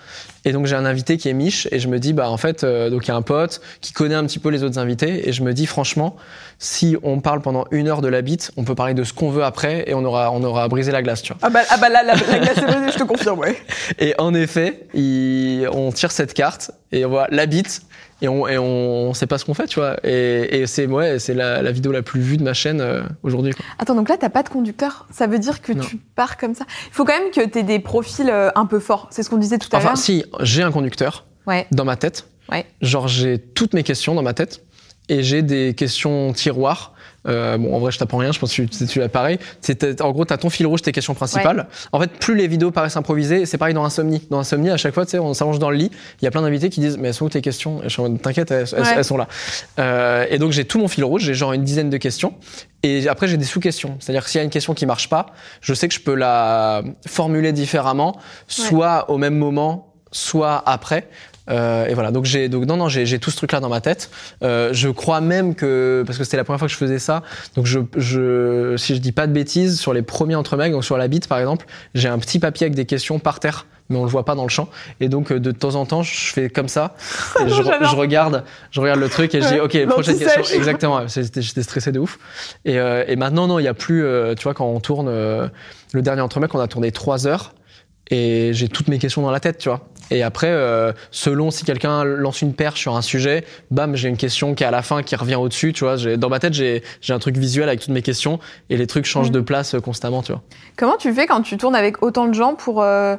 Et donc j'ai un invité qui est Mich et je me dis bah en fait euh, donc il y a un pote qui connaît un petit peu les autres invités et je me dis franchement si on parle pendant une heure de la bite, on peut parler de ce qu'on veut après et on aura on aura brisé la glace tu vois. Ah bah, ah bah là, la, la glace est brisée, je te confirme, ouais. Et en effet, il- on tire cette carte et on voit la bite et on et on, on sait pas ce qu'on fait tu vois et, et c'est ouais c'est la, la vidéo la plus vue de ma chaîne euh, aujourd'hui. Attends, donc là, t'as pas de conducteur. Ça veut dire que Non. tu pars comme ça. Il faut quand même que t'aies des profils euh, un peu forts. C'est ce qu'on disait tout à Enfin l'heure. si j'ai un conducteur Ouais. dans ma tête. Ouais. Genre, j'ai toutes mes questions dans ma tête et j'ai des questions tiroirs. Euh, bon, en vrai, je t'apprends rien, je pense que tu, tu as pareil. C'est, en gros, tu as ton fil rouge, tes questions principales. En fait, plus les vidéos paraissent improvisées, c'est pareil dans Insomnie. Dans Insomnie, à chaque fois, tu sais, on s'allonge dans le lit, il y a plein d'invités qui disent Mais elles sont où tes questions? T'inquiète, elles, elles- Ouais. elles sont là. Euh, et donc, j'ai tout mon fil rouge, j'ai genre une dizaine de questions. Et après, j'ai des sous-questions. C'est-à-dire que s'il y a une question qui marche pas, je sais que je peux la formuler différemment, soit au même moment, soit après. Euh, et voilà, donc j'ai donc non non j'ai tout ce truc là dans ma tête. Euh, je crois même que parce que c'était la première fois que je faisais ça, donc je je si je dis pas de bêtises sur les premiers entre mecs, donc sur la bite par exemple, j'ai un petit papier avec des questions par terre, mais on le voit pas dans le champ. Et donc euh, de temps en temps je fais comme ça, et je, regarde je regarde le truc et je dis ok prochaine question exactement. j'étais stressé de ouf. Et, euh, et maintenant non il y a plus euh, tu vois quand on tourne euh, le dernier entre mecs on a tourné trois heures et j'ai toutes mes questions dans la tête, tu vois. Et après, euh, selon si quelqu'un lance une perche sur un sujet, bam, j'ai une question qui est à la fin, qui revient au-dessus, tu vois. Dans ma tête, j'ai j'ai un truc visuel avec toutes mes questions et les trucs changent Mm. de place euh, constamment, tu vois. Comment tu fais quand tu tournes avec autant de gens pour euh,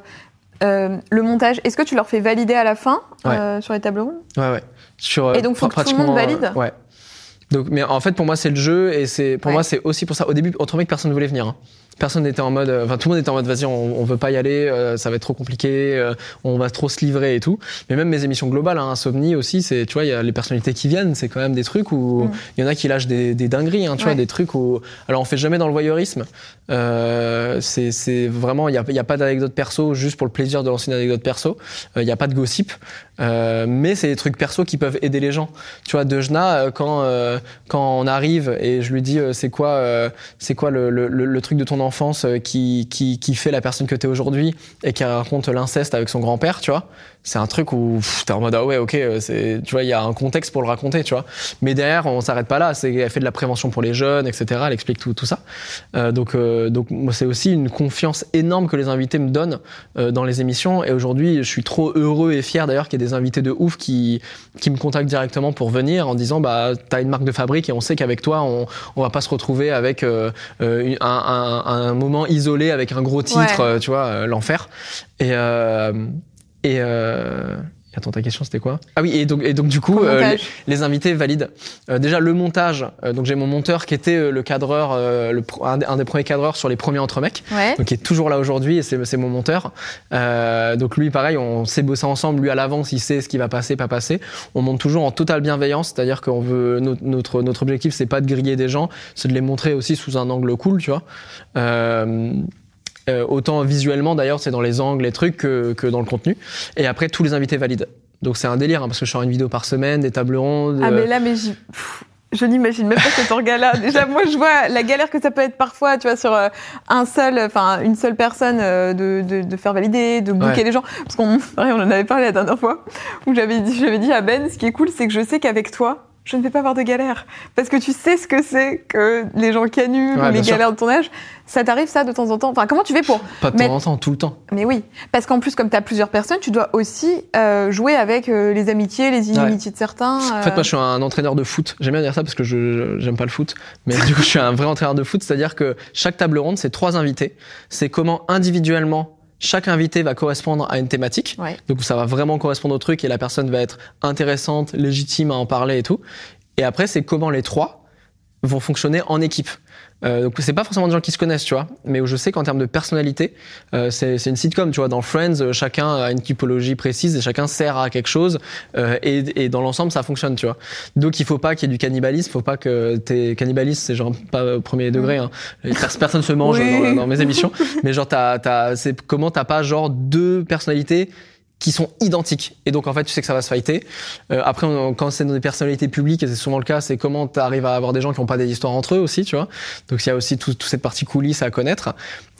euh, le montage? Est-ce que tu leur fais valider à la fin Ouais. sur les tables rondes Ouais, ouais. Sur, Et donc, faut que tout le monde valide? Ouais. Donc, mais en fait, pour moi, c'est le jeu et c'est pour Ouais. moi, c'est aussi pour ça. Au début, autrement que personne ne voulait venir. hein. Personne n'était en mode, euh, enfin tout le monde était en mode, vas-y, on, on veut pas y aller, euh, ça va être trop compliqué, euh, on va trop se livrer et tout. Mais même mes émissions globales, hein, Insomnie aussi, c'est, tu vois, il y a les personnalités qui viennent, c'est quand même des trucs où Mm. il y en a qui lâchent des, des dingueries, hein, tu vois, des trucs où, alors on fait jamais dans le voyeurisme. Euh, c'est, vraiment, il y a, y a pas d'anecdote perso juste pour le plaisir de lancer une anecdote perso. Euh, Il y a pas de gossip, euh, mais c'est des trucs perso qui peuvent aider les gens. Tu vois, Dejna, quand euh, quand on arrive et je lui dis euh, c'est quoi euh, c'est quoi le, le, le- le truc de ton enfance euh, qui, qui fait la personne que t'es aujourd'hui et qui raconte l'inceste avec son grand-père, tu vois. C'est un truc où t'es en mode ah ouais ok euh, c'est tu vois il y a un contexte pour le raconter tu vois. Mais derrière on s'arrête pas là. C'est elle fait de la prévention pour les jeunes etc elle explique tout tout ça. Euh, donc euh, donc moi c'est aussi une confiance énorme que les invités me donnent euh, dans les émissions. Et aujourd'hui je suis trop heureux et fier d'ailleurs qu'il y ait des invités de ouf qui qui me contactent directement pour venir en disant bah t'as une marque de fabrique et on sait qu'avec toi on on va pas se retrouver avec euh, euh, un, un, un moment isolé avec un gros titre Ouais. tu vois l'enfer. Et euh, et euh, Attends, ta question c'était quoi? Ah oui, et donc, et donc du coup, euh, les, invités valident. Euh, déjà le montage, euh, donc j'ai mon monteur qui était le cadreur, le, un, des- un des premiers cadreurs sur les premiers entre mecs, Ouais. donc qui est toujours là aujourd'hui et c'est mon monteur. Donc lui, pareil, on sait bosser ensemble. Lui à l'avance, il sait ce qui va passer, pas passer. On monte toujours en totale bienveillance, c'est-à-dire qu'on veut no- notre notre objectif, c'est pas de griller des gens, c'est de les montrer aussi sous un angle cool, tu vois. Euh, euh, autant visuellement d'ailleurs, c'est dans les angles, les trucs que, que dans le contenu. Et après, tous les invités valident. Donc c'est un délire hein, parce que je sors une vidéo par semaine, des tables rondes. Ah, euh, mais là, mais je n'imagine même pas cet orga-là. Déjà, moi, je vois la galère que ça peut être parfois, tu vois, sur euh, un seul, enfin, une seule personne euh, de, de, de faire valider, de booker Ouais. les gens. Parce qu'on, on en avait parlé la dernière fois, où j'avais dit, j'avais dit à Ben, ce qui est cool, c'est que je sais qu'avec toi, je ne vais pas avoir de galère. Parce que tu sais ce que c'est que les gens Ouais, les sûr. galères de tournage. Ça t'arrive ça de temps en temps? Enfin, comment tu fais pour Pas de temps en temps, tout le temps. Mais oui, parce qu'en plus, comme tu as plusieurs personnes, tu dois aussi euh, jouer avec euh, les amitiés, les inimitiés de certains. En fait, euh, moi, je suis un entraîneur de foot. J'aime bien dire ça parce que je je- j'aime pas le foot, mais du coup, je suis un vrai entraîneur de foot. C'est-à-dire que chaque table ronde, c'est trois invités. C'est comment individuellement chaque invité va correspondre à une thématique. Ouais. Donc, ça va vraiment correspondre au truc et la personne va être intéressante, légitime à en parler et tout. Et après, c'est comment les trois vont fonctionner en équipe. Euh, donc c'est pas forcément des gens qui se connaissent, tu vois, mais où je sais qu'en termes de personnalité, euh, c'est une sitcom, tu vois. Dans Friends, euh, chacun a une typologie précise et chacun sert à quelque chose, euh, et, et dans l'ensemble, ça fonctionne, tu vois. Donc il faut pas qu'il y ait du cannibalisme, faut pas que t'es cannibaliste, c'est genre pas au premier degré. Hein. Pers- Personne se mange Oui. dans, dans mes émissions, mais genre t'as, t'as, c'est comment t'as pas genre deux personnalités qui sont identiques et donc en fait tu sais que ça va se fighter euh, après on- quand c'est dans des personnalités publiques et c'est souvent le cas c'est comment tu arrives à avoir des gens qui n'ont pas des histoires entre eux aussi tu vois donc il y a aussi tout- toute cette partie coulisses à connaître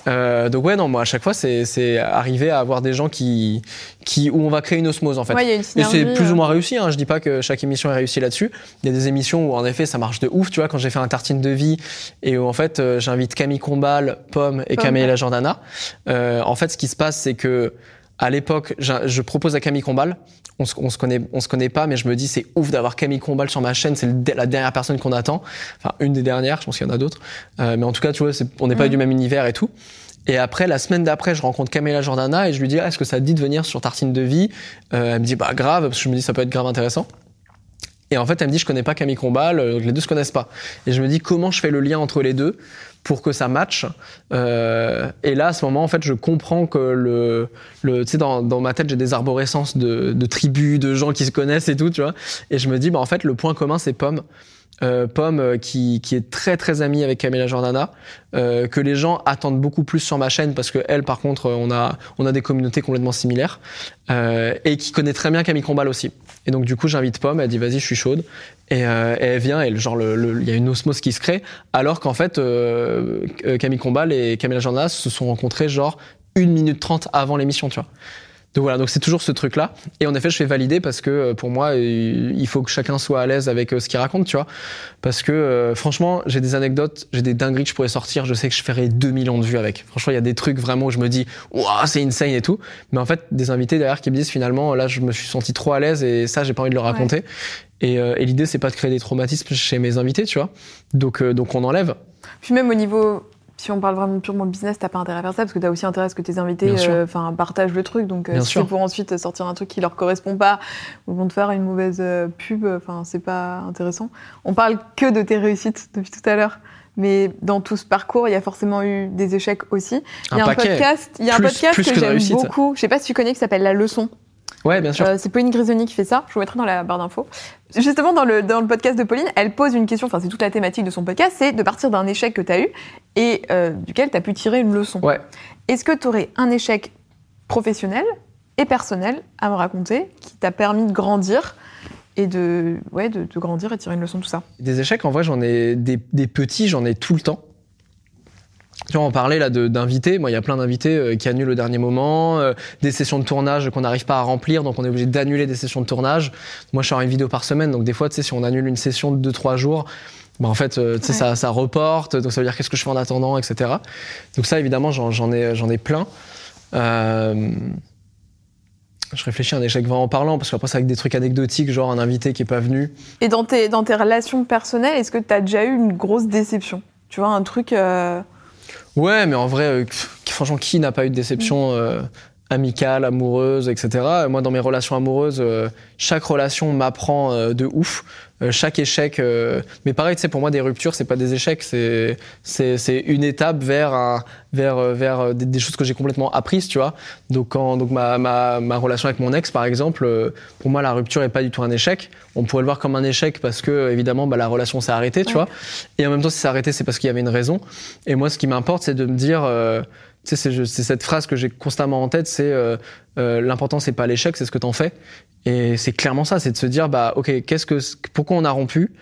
euh, donc ouais non moi à chaque fois c'est c'est arriver à avoir des gens qui qui où on va créer une osmose en fait Ouais, y a une et synergie. c'est plus euh. ou moins réussi. Hein. Je dis pas que chaque émission est réussie là-dessus. Il y a des émissions où en effet ça marche de ouf. Tu vois, quand j'ai fait un tartine de vie et où en fait euh, j'invite Camille Combal, Pomme et Pomme, Camille. La Jordana. Euh, en fait, ce qui se passe, c'est que à l'époque, je, je propose à Camille Combal. On se, on se connaît, on se connaît pas, mais je me dis c'est ouf d'avoir Camille Combal sur ma chaîne. C'est la dernière personne qu'on attend. Enfin, une des dernières. Je pense qu'il y en a d'autres. Euh, mais en tout cas, tu vois, on n'est pas Mhm. du même univers et tout. Et après, la semaine d'après, je rencontre Camilla Jordana et je lui dis ah, est-ce que ça te dit de venir sur Tartine de vie? Euh, Elle me dit bah grave, parce que je me dis ça peut être grave intéressant. Et en fait, elle me dit je connais pas Camille Combal, euh, les deux se connaissent pas. Et je me dis comment je fais le lien entre les deux? Pour que ça matche. Euh, et là, à ce moment, en fait, je comprends que le, tu sais, dans, dans ma tête, j'ai des arborescences de, de tribus, de gens qui se connaissent et tout, tu vois. Et je me dis bah en fait, le point commun, c'est Pomme. Euh, Pomme euh, qui, qui est très très amie avec Camilla Jordana, euh, que les gens attendent beaucoup plus sur ma chaîne parce que elle, par contre, on a on a des communautés complètement similaires et qui connaît très bien Camille Combal aussi. Et donc du coup, j'invite Pomme, elle dit vas-y, je suis chaude, et, elle vient et genre il y a une osmose qui se crée, alors qu'en fait Camille Combal et Camilla Jordana se sont rencontrés genre une minute trente avant l'émission, tu vois. Donc voilà, donc c'est toujours ce truc-là. Et en effet, je fais valider parce que euh, pour moi, euh, il faut que chacun soit à l'aise avec euh, ce qu'il raconte, tu vois. Parce que euh, franchement, j'ai des anecdotes, j'ai des dingueries que je pourrais sortir. Je sais que je ferais 2 millions de vues avec. Franchement, il y a des trucs vraiment où je me dis, waouh, c'est insane et tout. Mais en fait, des invités derrière qui me disent finalement, là, je me suis senti trop à l'aise et ça, j'ai pas envie de le raconter. Et, euh, et l'idée, c'est pas de créer des traumatismes chez mes invités, tu vois. Donc, euh, donc on enlève. Puis même au niveau, si on parle vraiment purement business, t'as pas intérêt à faire ça parce que t'as aussi intérêt à ce que tes invités euh, partagent le truc. Donc euh, si c'est pour ensuite sortir un truc qui leur correspond pas ou vont te faire une mauvaise euh, pub, enfin c'est pas intéressant. On parle que de tes réussites depuis tout à l'heure. Mais dans tout ce parcours, il y a forcément eu des échecs aussi. Il y a Un podcast, il y a un podcast que, que de j'aime beaucoup. Je sais pas si tu connais qui s'appelle La Leçon. Ouais, bien sûr. Euh, c'est Pauline Grisoni qui fait ça. Je vous mettrai dans la barre d'infos. Justement, dans le, dans le podcast de Pauline, elle pose une question, enfin, c'est toute la thématique de son podcast, c'est de partir d'un échec que tu as eu et euh, duquel tu as pu tirer une leçon. Ouais. Est-ce que tu aurais un échec professionnel et personnel à me raconter qui t'a permis de grandir et de, ouais, de, de grandir et tirer une leçon de tout ça? Des échecs, en vrai, j'en ai des, des petits, j'en ai tout le temps. Tu vois, on parlait là d'invités. Moi, il y a plein d'invités euh, qui annulent au dernier moment, euh, des sessions de tournage qu'on n'arrive pas à remplir, donc on est obligé d'annuler des sessions de tournage. Moi, je sors une vidéo par semaine, donc des fois, tu sais, si on annule une session de 2-3 jours, bah, en fait, euh, tu sais, Ouais. ça, ça reporte, donc ça veut dire qu'est-ce que je fais en attendant, etc. Donc ça, évidemment, j'en ai, j'en ai plein. Je réfléchis à un échec vraiment parlant, parce qu'après, c'est avec des trucs anecdotiques, genre un invité qui est pas venu. Et dans tes, dans tes relations personnelles, est-ce que tu as déjà eu une grosse déception? Tu vois, un truc. Ouais, mais en vrai, euh, franchement, qui n'a pas eu de déception euh, amicale, amoureuse, etc. Moi, dans mes relations amoureuses, euh, chaque relation m'apprend euh, de ouf. Euh, chaque échec, mais pareil, tu sais, pour moi, des ruptures, c'est pas des échecs, c'est une étape vers un vers vers des, des choses que j'ai complètement apprises, tu vois. Donc quand donc ma ma ma relation avec mon ex, par exemple, pour moi, la rupture est pas du tout un échec. On pourrait le voir comme un échec parce que évidemment, bah, la relation s'est arrêtée, tu Ouais. vois. Et en même temps, si c'est arrêté, c'est parce qu'il y avait une raison. Et moi, ce qui m'importe, c'est de me dire, sais, c'est cette phrase que j'ai constamment en tête, c'est euh, euh, l'important, c'est pas l'échec, c'est ce que t'en fais. Et c'est clairement ça, c'est de se dire, bah, ok, qu'est-ce que, pourquoi on a rompu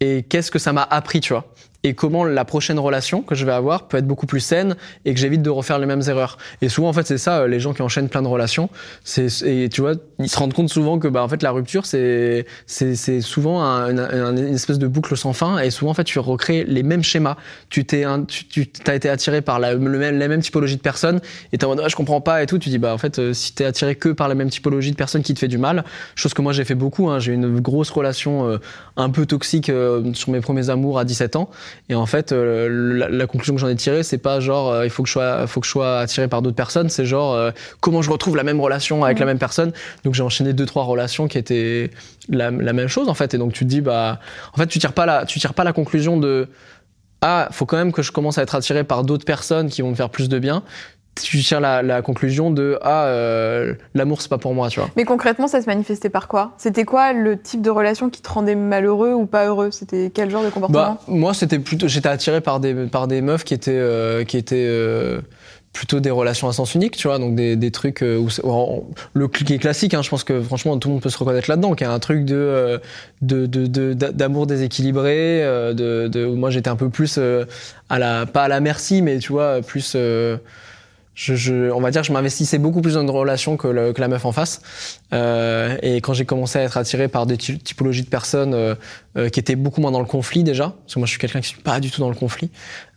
et qu'est-ce que ça m'a appris, tu vois? Et comment la prochaine relation que je vais avoir peut être beaucoup plus saine et que j'évite de refaire les mêmes erreurs. Et souvent, en fait, c'est ça, euh, les gens qui enchaînent plein de relations, c'est, et tu vois, ils se rendent compte souvent que, bah, en fait, la rupture, c'est, c'est, c'est souvent un- une, un- une espèce de boucle sans fin. Et souvent, en fait, tu recrées les mêmes schémas. Tu t'es, tu, tu as été attiré par la, même, typologie de personnes et t'es en mode, Ah, je comprends pas et tout. Tu dis, bah, en fait, euh, si t'es attiré que par la même typologie de personnes qui te fait du mal, chose que moi, j'ai fait beaucoup, hein, j'ai eu une grosse relation euh, un peu toxique sur mes premiers amours à 17 ans. Et en fait, euh, la, la conclusion que j'en ai tirée, c'est pas genre euh, il faut que je sois, faut que je sois attiré par d'autres personnes. C'est genre euh, comment je retrouve la même relation avec la même personne. Donc j'ai enchaîné deux trois relations qui étaient la, la même chose en fait. Et donc tu te dis bah, en fait tu tires pas la, tu tires pas la conclusion de ah, faut quand même que je commence à être attiré par d'autres personnes qui vont me faire plus de bien. Tu tires la, la conclusion de ah, euh, l'amour c'est pas pour moi, tu vois. Mais concrètement, ça se manifestait par quoi? C'était quoi le type de relation qui te rendait malheureux ou pas heureux? C'était quel genre de comportement? Bah, moi, c'était plutôt, j'étais attiré par des, par des meufs qui étaient, euh, qui étaient euh, plutôt des relations à sens unique, tu vois, donc des, des trucs où le clic est classique. Hein, je pense que franchement, tout le monde peut se reconnaître là-dedans, qui est un truc de, de, de, de- d'a- d'amour déséquilibré. de, de, moi, j'étais un peu plus à la, pas à la merci, mais tu vois, plus. Je, je, on va dire je m'investissais beaucoup plus dans une relation que, le- que la meuf en face. Euh, et quand j'ai commencé à être attiré par des ty- typologies de personnes euh, euh, qui étaient beaucoup moins dans le conflit déjà, parce que moi je suis quelqu'un qui suis pas du tout dans le conflit,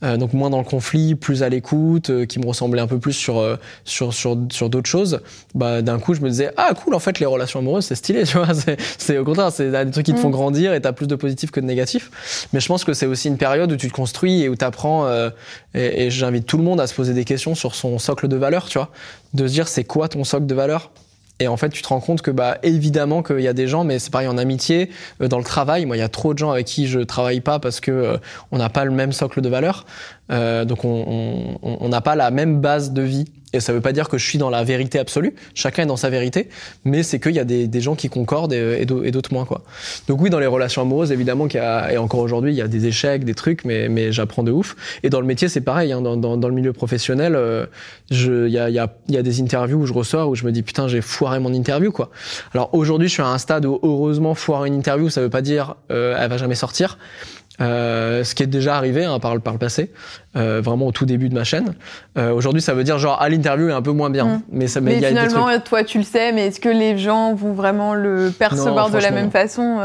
euh, donc moins dans le conflit, plus à l'écoute, euh, qui me ressemblait un peu plus sur euh, sur sur, sur d'autres choses. Bah d'un coup je me disais ah cool en fait les relations amoureuses c'est stylé tu vois c'est au contraire c'est des trucs qui te font Mm. grandir et t'as plus de positif que de négatif. Mais je pense que c'est aussi une période où tu te construis et où t'apprends euh, et, et j'invite tout le monde à se poser des questions sur son socle de valeur tu vois, de se dire c'est quoi ton socle de valeur et en fait, tu te rends compte que, bah, évidemment qu'il y a des gens, mais c'est pareil en amitié, euh, dans le travail. Moi, il y a trop de gens avec qui je travaille pas parce que euh, on n'a pas le même socle de valeurs. Euh, donc, on n'a pas la même base de vie. Et ça veut pas dire que je suis dans la vérité absolue. Chacun est dans sa vérité, mais c'est qu'il y a des, des gens qui concordent et, et d'au- et d'autres moins, quoi. Donc oui, dans les relations amoureuses, évidemment y a, et encore aujourd'hui, il y a des échecs, des trucs, mais, mais j'apprends de ouf. Et dans le métier, c'est pareil. Hein, dans, dans, dans le milieu professionnel, euh, il y a, y, a, y a des interviews où je ressors où je me dis putain, j'ai foiré mon interview, quoi. Alors aujourd'hui, je suis à un stade où heureusement foirer une interview, ça veut pas dire euh, elle va jamais sortir. Euh, ce qui est déjà arrivé hein, par, le- par le passé, euh, vraiment au tout début de ma chaîne. Euh, Aujourd'hui, ça veut dire genre à l'interview est un peu moins bien, Mm. mais ça mais Mais y a des trucs. finalement, toi, tu le sais, mais est-ce que les gens vont vraiment le percevoir Non, de la même non. façon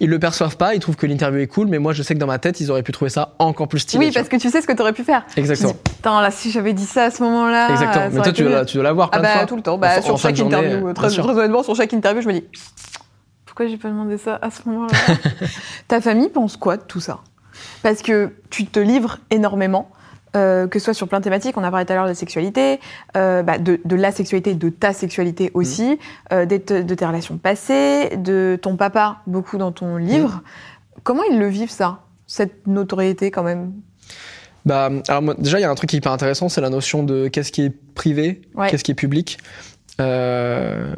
Ils le perçoivent pas, ils trouvent que l'interview est cool, mais moi je sais que dans ma tête, ils auraient pu trouver ça encore plus stylé. Oui, parce que tu sais ce que tu aurais pu faire. Exactement. putain, là, si j'avais dit ça à ce moment-là. Exactement. Mais toi, tu dois, la- tu dois l'avoir Ah plein de bah fois. tout le temps, bah, En- sur en fin chaque de journée, interview, très honnêtement, sur chaque interview, je me dis pourquoi j'ai pas demandé ça à ce moment-là? Ta famille pense quoi de tout ça? Parce que tu te livres énormément. euh, que ce soit sur plein de thématiques, on a parlé tout à l'heure de sexualité, euh, bah, de, de la sexualité, de ta sexualité aussi, euh, de tes relations passées, de ton papa, beaucoup dans ton livre. Comment ils le vivent ça, cette notoriété quand même? Bah, alors moi, déjà, il y a un truc qui est hyper intéressant, c'est la notion de qu'est-ce qui est privé, Ouais. qu'est-ce qui est public, euh,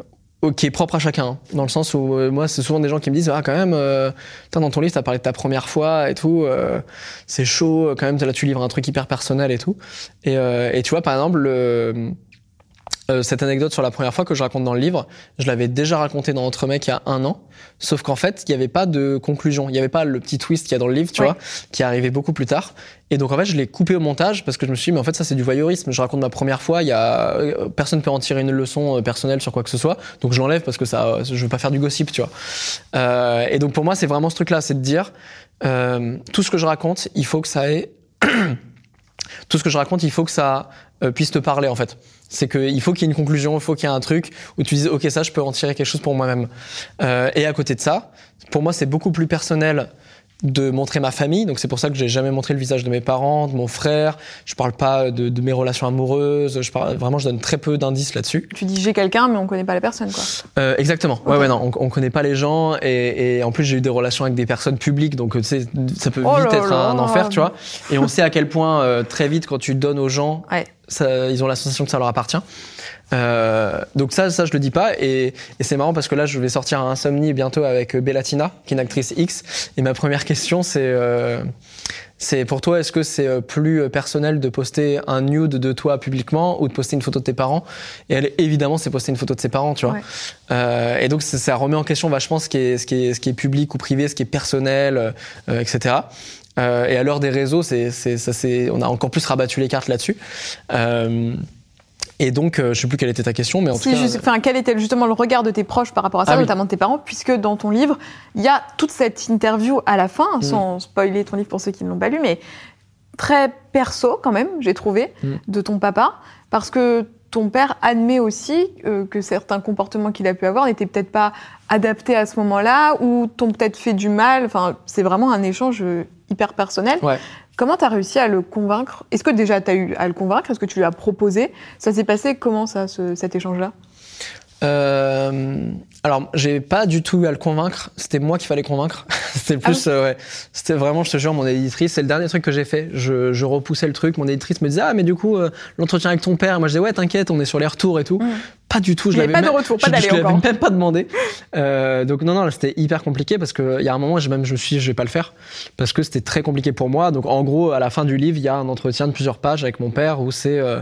qui est propre à chacun. hein. dans le sens où, euh, moi, c'est souvent des gens qui me disent, ah, quand même, euh, dans ton livre, t'as parlé de ta première fois et tout, euh, c'est chaud, quand même, là, tu livres un truc hyper personnel et tout. Et, euh, et tu vois, par exemple, le- euh, cette anecdote sur la première fois que je raconte dans le livre, je l'avais déjà raconté dans Entre mecs il y a un an, sauf qu'en fait, il n'y avait pas de conclusion, il n'y avait pas le petit twist qu'il y a dans le livre, tu Ouais. vois, qui est arrivé beaucoup plus tard. Et donc en fait, je l'ai coupé au montage parce que je me suis dit, mais en fait, ça c'est du voyeurisme. Je raconte ma première fois, il y a euh, personne peut en tirer une leçon euh, personnelle sur quoi que ce soit, donc je l'enlève parce que ça, je veux pas faire du gossip, tu vois. Euh, et donc pour moi, c'est vraiment ce truc-là, c'est de dire, euh, tout ce que je raconte, il faut que ça ait tout ce que je raconte, il faut que ça euh, puisse te parler en fait. C'est qu'il faut qu'il y ait une conclusion, il faut qu'il y ait un truc où tu dises ok ça je peux en tirer quelque chose pour moi-même. Euh, et à côté de ça, pour moi c'est beaucoup plus personnel de montrer ma famille, donc c'est pour ça que j'ai jamais montré le visage de mes parents, de mon frère. Je parle pas de, de mes relations amoureuses. Je parle vraiment, je donne très peu d'indices là-dessus. Tu dis j'ai quelqu'un, mais on connaît pas la personne, quoi. Euh, exactement. Ouais, ouais, non, on, on connaît pas les gens et, et en plus j'ai eu des relations avec des personnes publiques, donc tu sais, ça peut Oh vite là être là. un enfer, tu vois. Et on sait à quel point euh, très vite quand tu donnes aux gens, Ouais. Ça, ils ont la sensation que ça leur appartient. Euh, donc ça, ça je le dis pas et, et c'est marrant parce que là je vais sortir un Insomnie bientôt avec Bellatina, qui est une actrice X. Et ma première question c'est euh, c'est pour toi, est-ce que c'est euh, plus euh, personnel de poster un nude de toi publiquement ou de poster une photo de tes parents? Et elle, évidemment, c'est poster une photo de ses parents, tu vois. Ouais. Euh, et donc, ça, remet en question vachement ce qui est, ce qui est, ce qui est public ou privé, ce qui est personnel, euh, etc. Euh, et à l'heure des réseaux, c'est, c'est, ça, c'est, on a encore plus rabattu les cartes là-dessus. Euh, et donc, euh, je sais plus quelle était ta question, mais en Si, tout cas, juste- enfin, quel était justement le regard de tes proches par rapport à ça, Ah oui. notamment de tes parents, puisque dans ton livre, il y a toute cette interview à la fin, Mm. sans spoiler ton livre pour ceux qui ne l'ont pas lu, mais très perso quand même, j'ai trouvé, Mm. de ton papa, parce que ton père admet aussi euh, que certains comportements qu'il a pu avoir n'étaient peut-être pas adaptés à ce moment-là ou t'ont peut-être fait du mal. Enfin, c'est vraiment un échange hyper personnel. Ouais. Comment tu as réussi à le convaincre? Est-ce que déjà tu as eu à le convaincre? Est-ce que tu lui as proposé? Ça s'est passé comment ça, ce- cet échange-là? Euh, alors, j'ai pas du tout eu à le convaincre. C'était moi qu'il fallait convaincre. C'était Ah plus, euh, ouais. C'était vraiment, je te jure, mon éditrice. C'est le dernier truc que j'ai fait. Je, je repoussais le truc. Mon éditrice me disait, ah, mais du coup, euh, l'entretien avec ton père. Moi, je disais, ouais, t'inquiète, on est sur les retours et tout. Mm. Pas du tout. Je l'avais pas de retour, pas je- d'aller Je encore. même pas demandé. Euh, donc non, non, là, c'était hyper compliqué parce que il y a un moment, j'ai même, je me suis, dit, je vais pas le faire parce que c'était très compliqué pour moi. Donc en gros, à la fin du livre, il y a un entretien de plusieurs pages avec mon père où c'est euh,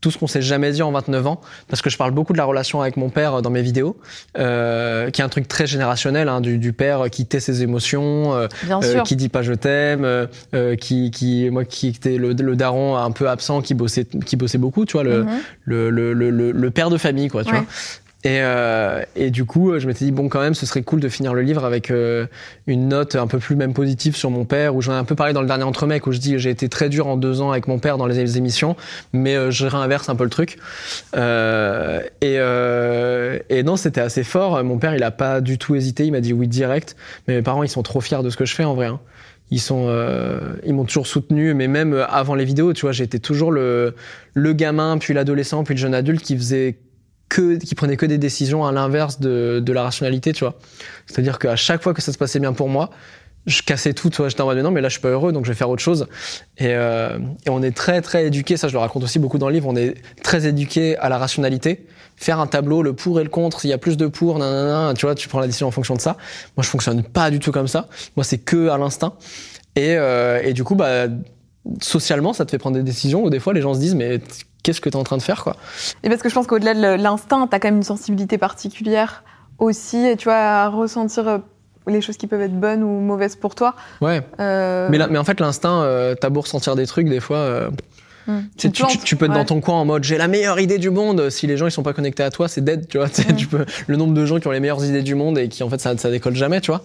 tout ce qu'on s'est jamais dit en 29 ans, parce que je parle beaucoup de la relation avec mon père dans mes vidéos, euh, qui est un truc très générationnel, hein, du, du père qui tait ses émotions, euh, euh, qui dit pas je t'aime, euh, euh, qui, qui, moi, qui était le, le daron un peu absent, qui bossait, qui bossait beaucoup, tu vois, le, Mhm. le, le, le, le- le père de famille, quoi, tu Ouais. vois. Et, euh, et du coup, je m'étais dit, bon, quand même, ce serait cool de finir le livre avec euh, une note un peu plus même positive sur mon père, où j'en ai un peu parlé dans le dernier entremec, où je dis, j'ai été très dur en deux ans avec mon père dans les émissions, mais euh, je réinverse un peu le truc. Euh, et, euh, et non, c'était assez fort. Mon père, il a pas du tout hésité, il m'a dit oui direct. Mais mes parents, ils sont trop fiers de ce que je fais en vrai. hein. Ils sont, euh, ils m'ont toujours soutenu, mais même euh, avant les vidéos, tu vois, j'étais toujours le, le gamin, puis l'adolescent, puis le jeune adulte qui faisait que, qui prenait que des décisions à l'inverse de, de la rationalité, tu vois. C'est-à-dire qu'à chaque fois que ça se passait bien pour moi, je cassais tout, tu vois. J'étais en mode non, mais là, je suis pas heureux, donc je vais faire autre chose. Et, euh, et on est très, très éduqué, ça, je le raconte aussi beaucoup dans le livre, on est très éduqué à la rationalité. Faire un tableau, le pour et le contre, s'il y a plus de pour, nanana, tu vois, tu prends la décision en fonction de ça. Moi, je fonctionne pas du tout comme ça. Moi, c'est que à l'instinct. Et, euh, et du coup, bah, socialement, ça te fait prendre des décisions où des fois, les gens se disent, mais qu'est-ce que tu es en train de faire, quoi. Et parce que je pense qu'au-delà de l'instinct, tu as quand même une sensibilité particulière aussi, tu vois, à ressentir euh, les choses qui peuvent être bonnes ou mauvaises pour toi. Ouais. Euh, Mais, là, mais en fait, l'instinct, euh, t'as beau ressentir des trucs, des fois, euh, hmm. tu, sais, tu, tu- tu peux être Ouais. dans ton coin en mode j'ai la meilleure idée du monde. Si les gens ils sont pas connectés à toi, c'est dead, tu vois. Tu sais, Mm. tu peux, le nombre de gens qui ont les meilleures idées du monde et qui en fait ça, ça décolle jamais, tu vois.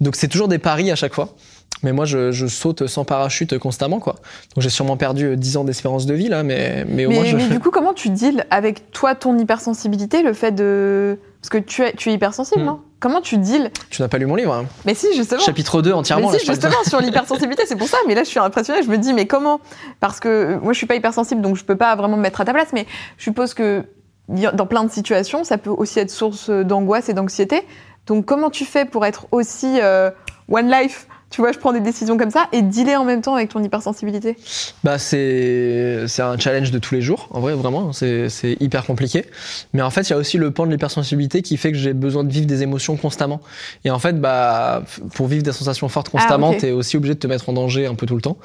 Donc c'est toujours des paris à chaque fois. Mais moi, je, je saute sans parachute constamment, quoi. Donc j'ai sûrement perdu euh, 10 ans d'espérance de vie là, mais, mais au Mais, moins je. mais du coup, comment tu deals avec toi, ton hypersensibilité, le fait de. Parce que tu es, tu es hypersensible, Hmm. non? Comment tu deals? Tu n'as pas lu mon livre. hein. Mais si, justement. Chapitre 2 entièrement. Mais si, justement, sur l'hypersensibilité, c'est pour ça. Mais là, je suis impressionnée. Je me dis, mais comment? Parce que euh, moi, je suis pas hypersensible, donc je peux pas vraiment me mettre à ta place. Mais je suppose que dans plein de situations, ça peut aussi être source d'angoisse et d'anxiété. Donc, comment tu fais pour être aussi euh, one life? Tu vois, je prends des décisions comme ça et dealer en même temps avec ton hypersensibilité. Bah c'est c'est un challenge de tous les jours, en vrai vraiment, c'est c'est hyper compliqué. Mais en fait, il y a aussi le pan de l'hypersensibilité qui fait que j'ai besoin de vivre des émotions constamment. Et en fait, bah pour vivre des sensations fortes constamment, Ah, ok. t'es aussi obligé de te mettre en danger un peu tout le temps.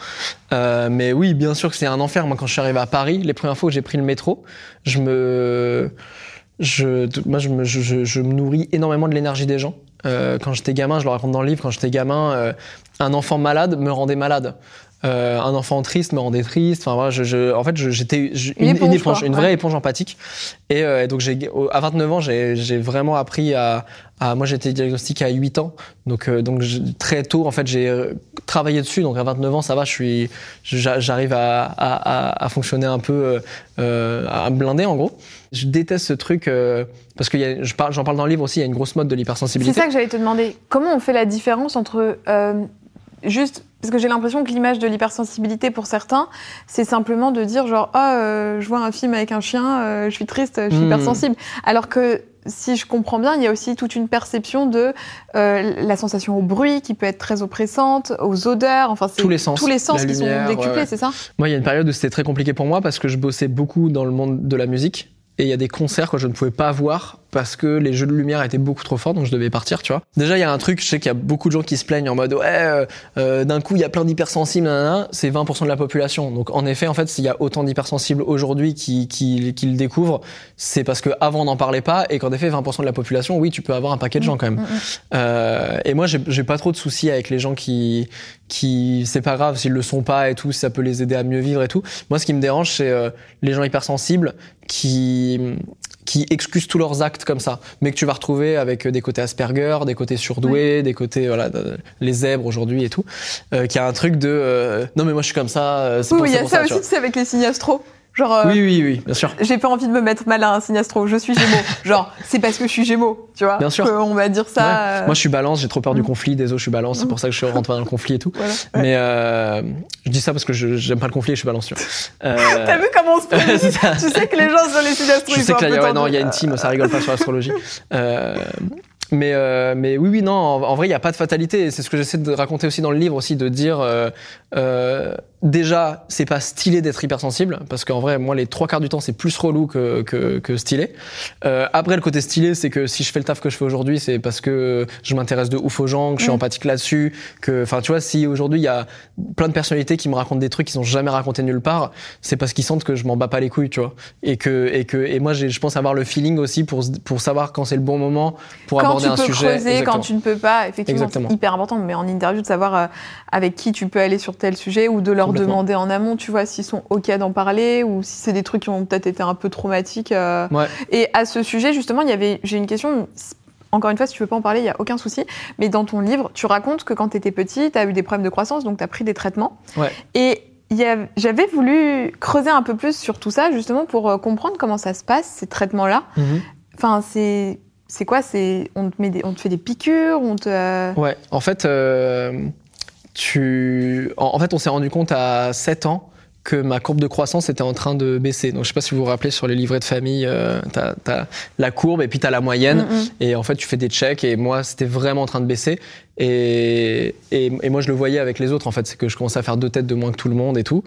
Euh, mais oui, bien sûr que c'est un enfer. Moi, quand je suis arrivé à Paris, les premières fois que j'ai pris le métro, je me je, moi, je me, je, je- je me nourris énormément de l'énergie des gens. Euh, quand j'étais gamin, je le raconte dans le livre, quand j'étais gamin, euh, un enfant malade me rendait malade. Euh, un enfant triste me rendait triste. Enfin, voilà, je, je- en fait, j'étais Une une, éponge, une ouais. vraie éponge empathique. Et, euh, et donc, à 29 ans, j'ai vraiment appris à, à- Moi, j'ai été diagnostiqué à 8 ans. Donc, euh, très tôt, en fait, j'ai travaillé dessus. Donc, à 29 ans, ça va, je suis, j'a- j'arrive à, à, fonctionner un peu, à me blinder, en gros. Je déteste ce truc parce que il y a- je parle- j'en parle dans le livre aussi. Il y a une grosse mode de C'est l'hypersensibilité. ça que j'allais te demander. Comment on fait la différence entre euh, juste parce que j'ai l'impression que l'image de l'hypersensibilité pour certains, c'est simplement de dire genre ah euh, je vois un film avec un chien, euh, je suis triste, je suis Hmm. hypersensible. Alors que si je comprends bien, il y a aussi toute une perception de euh, la sensation au bruit qui peut être très oppressante, aux odeurs, enfin c'est Tous les sens. tous les sens qui lumière, sont décuplés, ouais, ouais. c'est ça? Moi, il y a une période où c'était très compliqué pour moi parce que je bossais beaucoup dans le monde de la musique. Et il y a des concerts que je ne pouvais pas voir parce que les jeux de lumière étaient beaucoup trop forts, donc je devais partir, tu vois. Déjà, il y a un truc, je sais qu'il y a beaucoup de gens qui se plaignent en mode ouais, euh, euh, d'un coup, il y a plein d'hypersensibles, c'est 20% de la population. Donc en effet, en fait, s'il y a autant d'hypersensibles aujourd'hui qui, qui, qui le découvrent, c'est parce qu'avant on n'en parlait pas et qu'en effet, 20% de la population, oui, tu peux avoir un paquet de gens quand même. Mm, mm. Euh, et moi, j'ai j'ai pas trop de soucis avec les gens qui, qui c'est pas grave s'ils le sont pas et tout, si ça peut les aider à mieux vivre et tout. Moi, ce qui me dérange, c'est euh, les gens hypersensibles qui qui excusent tous leurs actes comme ça, mais que tu vas retrouver avec des côtés Asperger, des côtés surdoués, des côtés voilà les zèbres aujourd'hui et tout, euh, qui a un truc de euh, non mais moi je suis comme ça, euh, c'est Oui, il y c'est a ça tu aussi, sais, avec les signes astro. Genre, euh, Oui, oui, oui, bien sûr. j'ai pas envie de me mettre mal à un signe astro. Je suis Gémeaux. Genre, c'est parce que je suis Gémeaux, tu vois. Bien sûr. On va dire ça. Ouais. euh, Moi, je suis balance, j'ai trop peur du Mm. conflit. Désolé, je suis balance, c'est pour ça que je rentre pas dans le conflit et tout. voilà. Mais euh, je dis ça parce que j'aime pas le conflit et je suis balance. tu vois. T'as vu comment on se ça. Tu sais que les gens sur les signes astro, Je ils sais que là, ouais, non, il y a une team, ça rigole pas sur l'astrologie. Mais, euh, mais oui, oui, non, en, en vrai, il n'y a pas de fatalité. C'est ce que j'essaie de raconter aussi dans le livre, aussi, de dire euh, euh, déjà, c'est pas stylé d'être hypersensible, parce qu'en vrai, moi, les trois quarts du temps, c'est plus relou que, que, que stylé. Euh, après, le côté stylé, c'est que si je fais le taf que je fais aujourd'hui, c'est parce que je m'intéresse de ouf aux gens, que je suis Mm. empathique là-dessus, que, enfin, tu vois, si aujourd'hui, il y a plein de personnalités qui me racontent des trucs qu'ils n'ont jamais raconté nulle part, c'est parce qu'ils sentent que je m'en bats pas les couilles, tu vois. Et que, et que, et moi, je pense avoir le feeling aussi pour, pour savoir quand c'est le bon moment pour quand aborder tu un peux sujet. creuser, Exactement. quand tu ne peux pas, effectivement, c'est hyper important. Mais en interview, de savoir euh, avec qui tu peux aller sur tel sujet ou de leur. Demander en amont, tu vois, s'ils sont OK d'en parler ou si c'est des trucs qui ont peut-être été un peu traumatiques. euh. Ouais. Et à ce sujet, justement, il y avait, j'ai une question. Encore une fois, si tu veux pas en parler, il y a aucun souci. Mais dans ton livre, tu racontes que quand tu étais petit, tu as eu des problèmes de croissance, donc tu as pris des traitements. Ouais. Et j'avais voulu creuser un peu plus sur tout ça, justement, pour euh, comprendre comment ça se passe, ces traitements-là. Mhm. Enfin, c'est c'est quoi? C'est on te met des, on te fait des piqûres, on te euh, Ouais, en fait, euh, tu... en, fait, on s'est rendu compte à 7 ans que ma courbe de croissance était en train de baisser. Donc, je sais pas si vous vous rappelez sur les livrets de famille, euh, t'as as la courbe et puis t'as la moyenne. Mm, mm. Et en fait, tu fais des checks et moi, c'était vraiment en train de baisser. Et, et, et moi, je le voyais avec les autres, en fait. C'est que je commençais à faire deux têtes de moins que tout le monde et tout.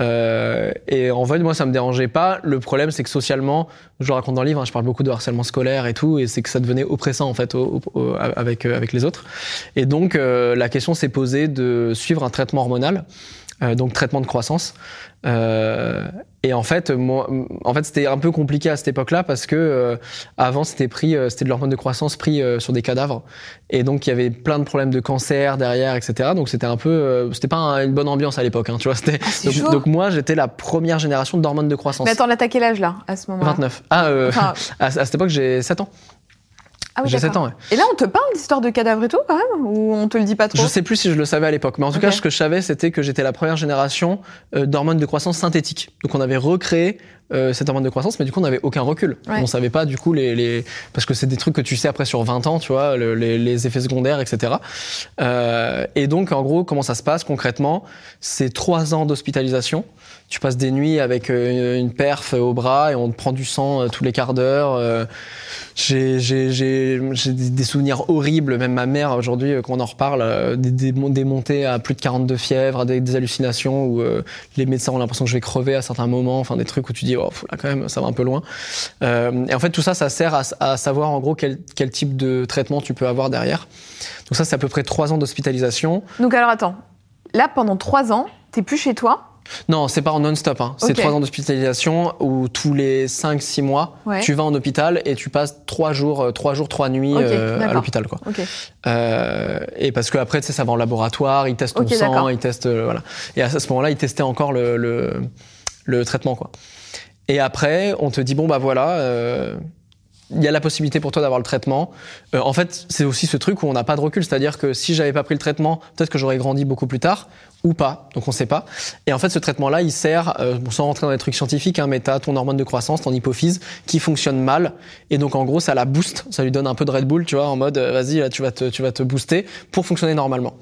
Euh, et en fait, moi, ça me dérangeait pas. Le problème, c'est que socialement, je le raconte dans le livre, hein, je parle beaucoup de harcèlement scolaire et tout, et c'est que ça devenait oppressant, en fait, au- au- avec, avec les autres. Et donc, euh, la question s'est posée de suivre un traitement hormonal. Euh, donc traitement de croissance. Euh, et en fait, moi, en fait, c'était un peu compliqué à cette époque-là parce que euh, avant, c'était pris, euh, c'était de l'hormone de croissance pris sur des cadavres, et donc il y avait plein de problèmes de cancer derrière, etc. Donc c'était un peu, c'était pas un- une bonne ambiance à l'époque, hein, tu vois. C'était Ah, donc, donc moi, j'étais la première génération d'hormones de croissance. Mais attends, là, t'as quel âge là, à ce moment-là? 29. Ah, Enfin, à, à cette époque, j'ai 7 ans. Ah oui, j'ai 7 d'accord. ans, ouais. Et là, on te parle d'histoire de cadavres et tout, quand même Ou on te le dit pas trop Je sais plus si je le savais à l'époque, mais en tout cas, ce que je savais, c'était que j'étais la première génération euh, d'hormones de croissance synthétiques. Donc, on avait recréé euh, cette hormone de croissance, mais du coup, on n'avait aucun recul. Ouais. On savait pas, du coup, les, les... parce que c'est des trucs que tu sais après sur 20 ans, tu vois, le- les, les effets secondaires, etc. Euh, et donc, en gros, comment ça se passe concrètement? C'est trois ans d'hospitalisation. Tu passes des nuits avec euh, une perf au bras et on te prend du sang euh, tous les quarts d'heure. Euh, j'ai des souvenirs horribles, même ma mère aujourd'hui, quand on en reparle, des, des, mon- des montées à plus de 42 fièvres, des, des hallucinations où les médecins ont l'impression que je vais crever à certains moments, enfin des trucs où tu dis, oh, là quand même, ça va un peu loin. Et en fait, tout ça, ça sert à, à savoir en gros quel, quel type de traitement tu peux avoir derrière. Donc ça, c'est à peu près trois ans d'hospitalisation. Donc alors attends, là pendant trois ans, t'es plus chez toi. Non, c'est pas en non-stop. Hein. C'est trois ans d'hospitalisation où tous les 5-6 mois, Ouais. tu vas en hôpital et tu passes trois jours, euh, trois jours, trois nuits euh, à l'hôpital, quoi. Euh, et parce que après, tu sais, ça va en laboratoire, ils testent ton sang, ils testent, euh, voilà. Et à ce moment-là, ils testaient encore le, le, le traitement, quoi. Et après, on te dit bon bah voilà. Il y a la possibilité pour toi d'avoir le traitement. Euh, en fait, c'est aussi ce truc où on n'a pas de recul, c'est-à-dire que si j'avais pas pris le traitement, peut-être que j'aurais grandi beaucoup plus tard ou pas. Donc on sait pas. Et en fait, ce traitement-là, il sert, euh, sans rentrer dans les trucs scientifiques, hein, mais t'as ton hormone de croissance, ton hypophyse, qui fonctionne mal. Et donc en gros, ça la booste, ça lui donne un peu de Red Bull, tu vois, en mode, euh, vas-y, tu vas te, tu vas te booster pour fonctionner normalement.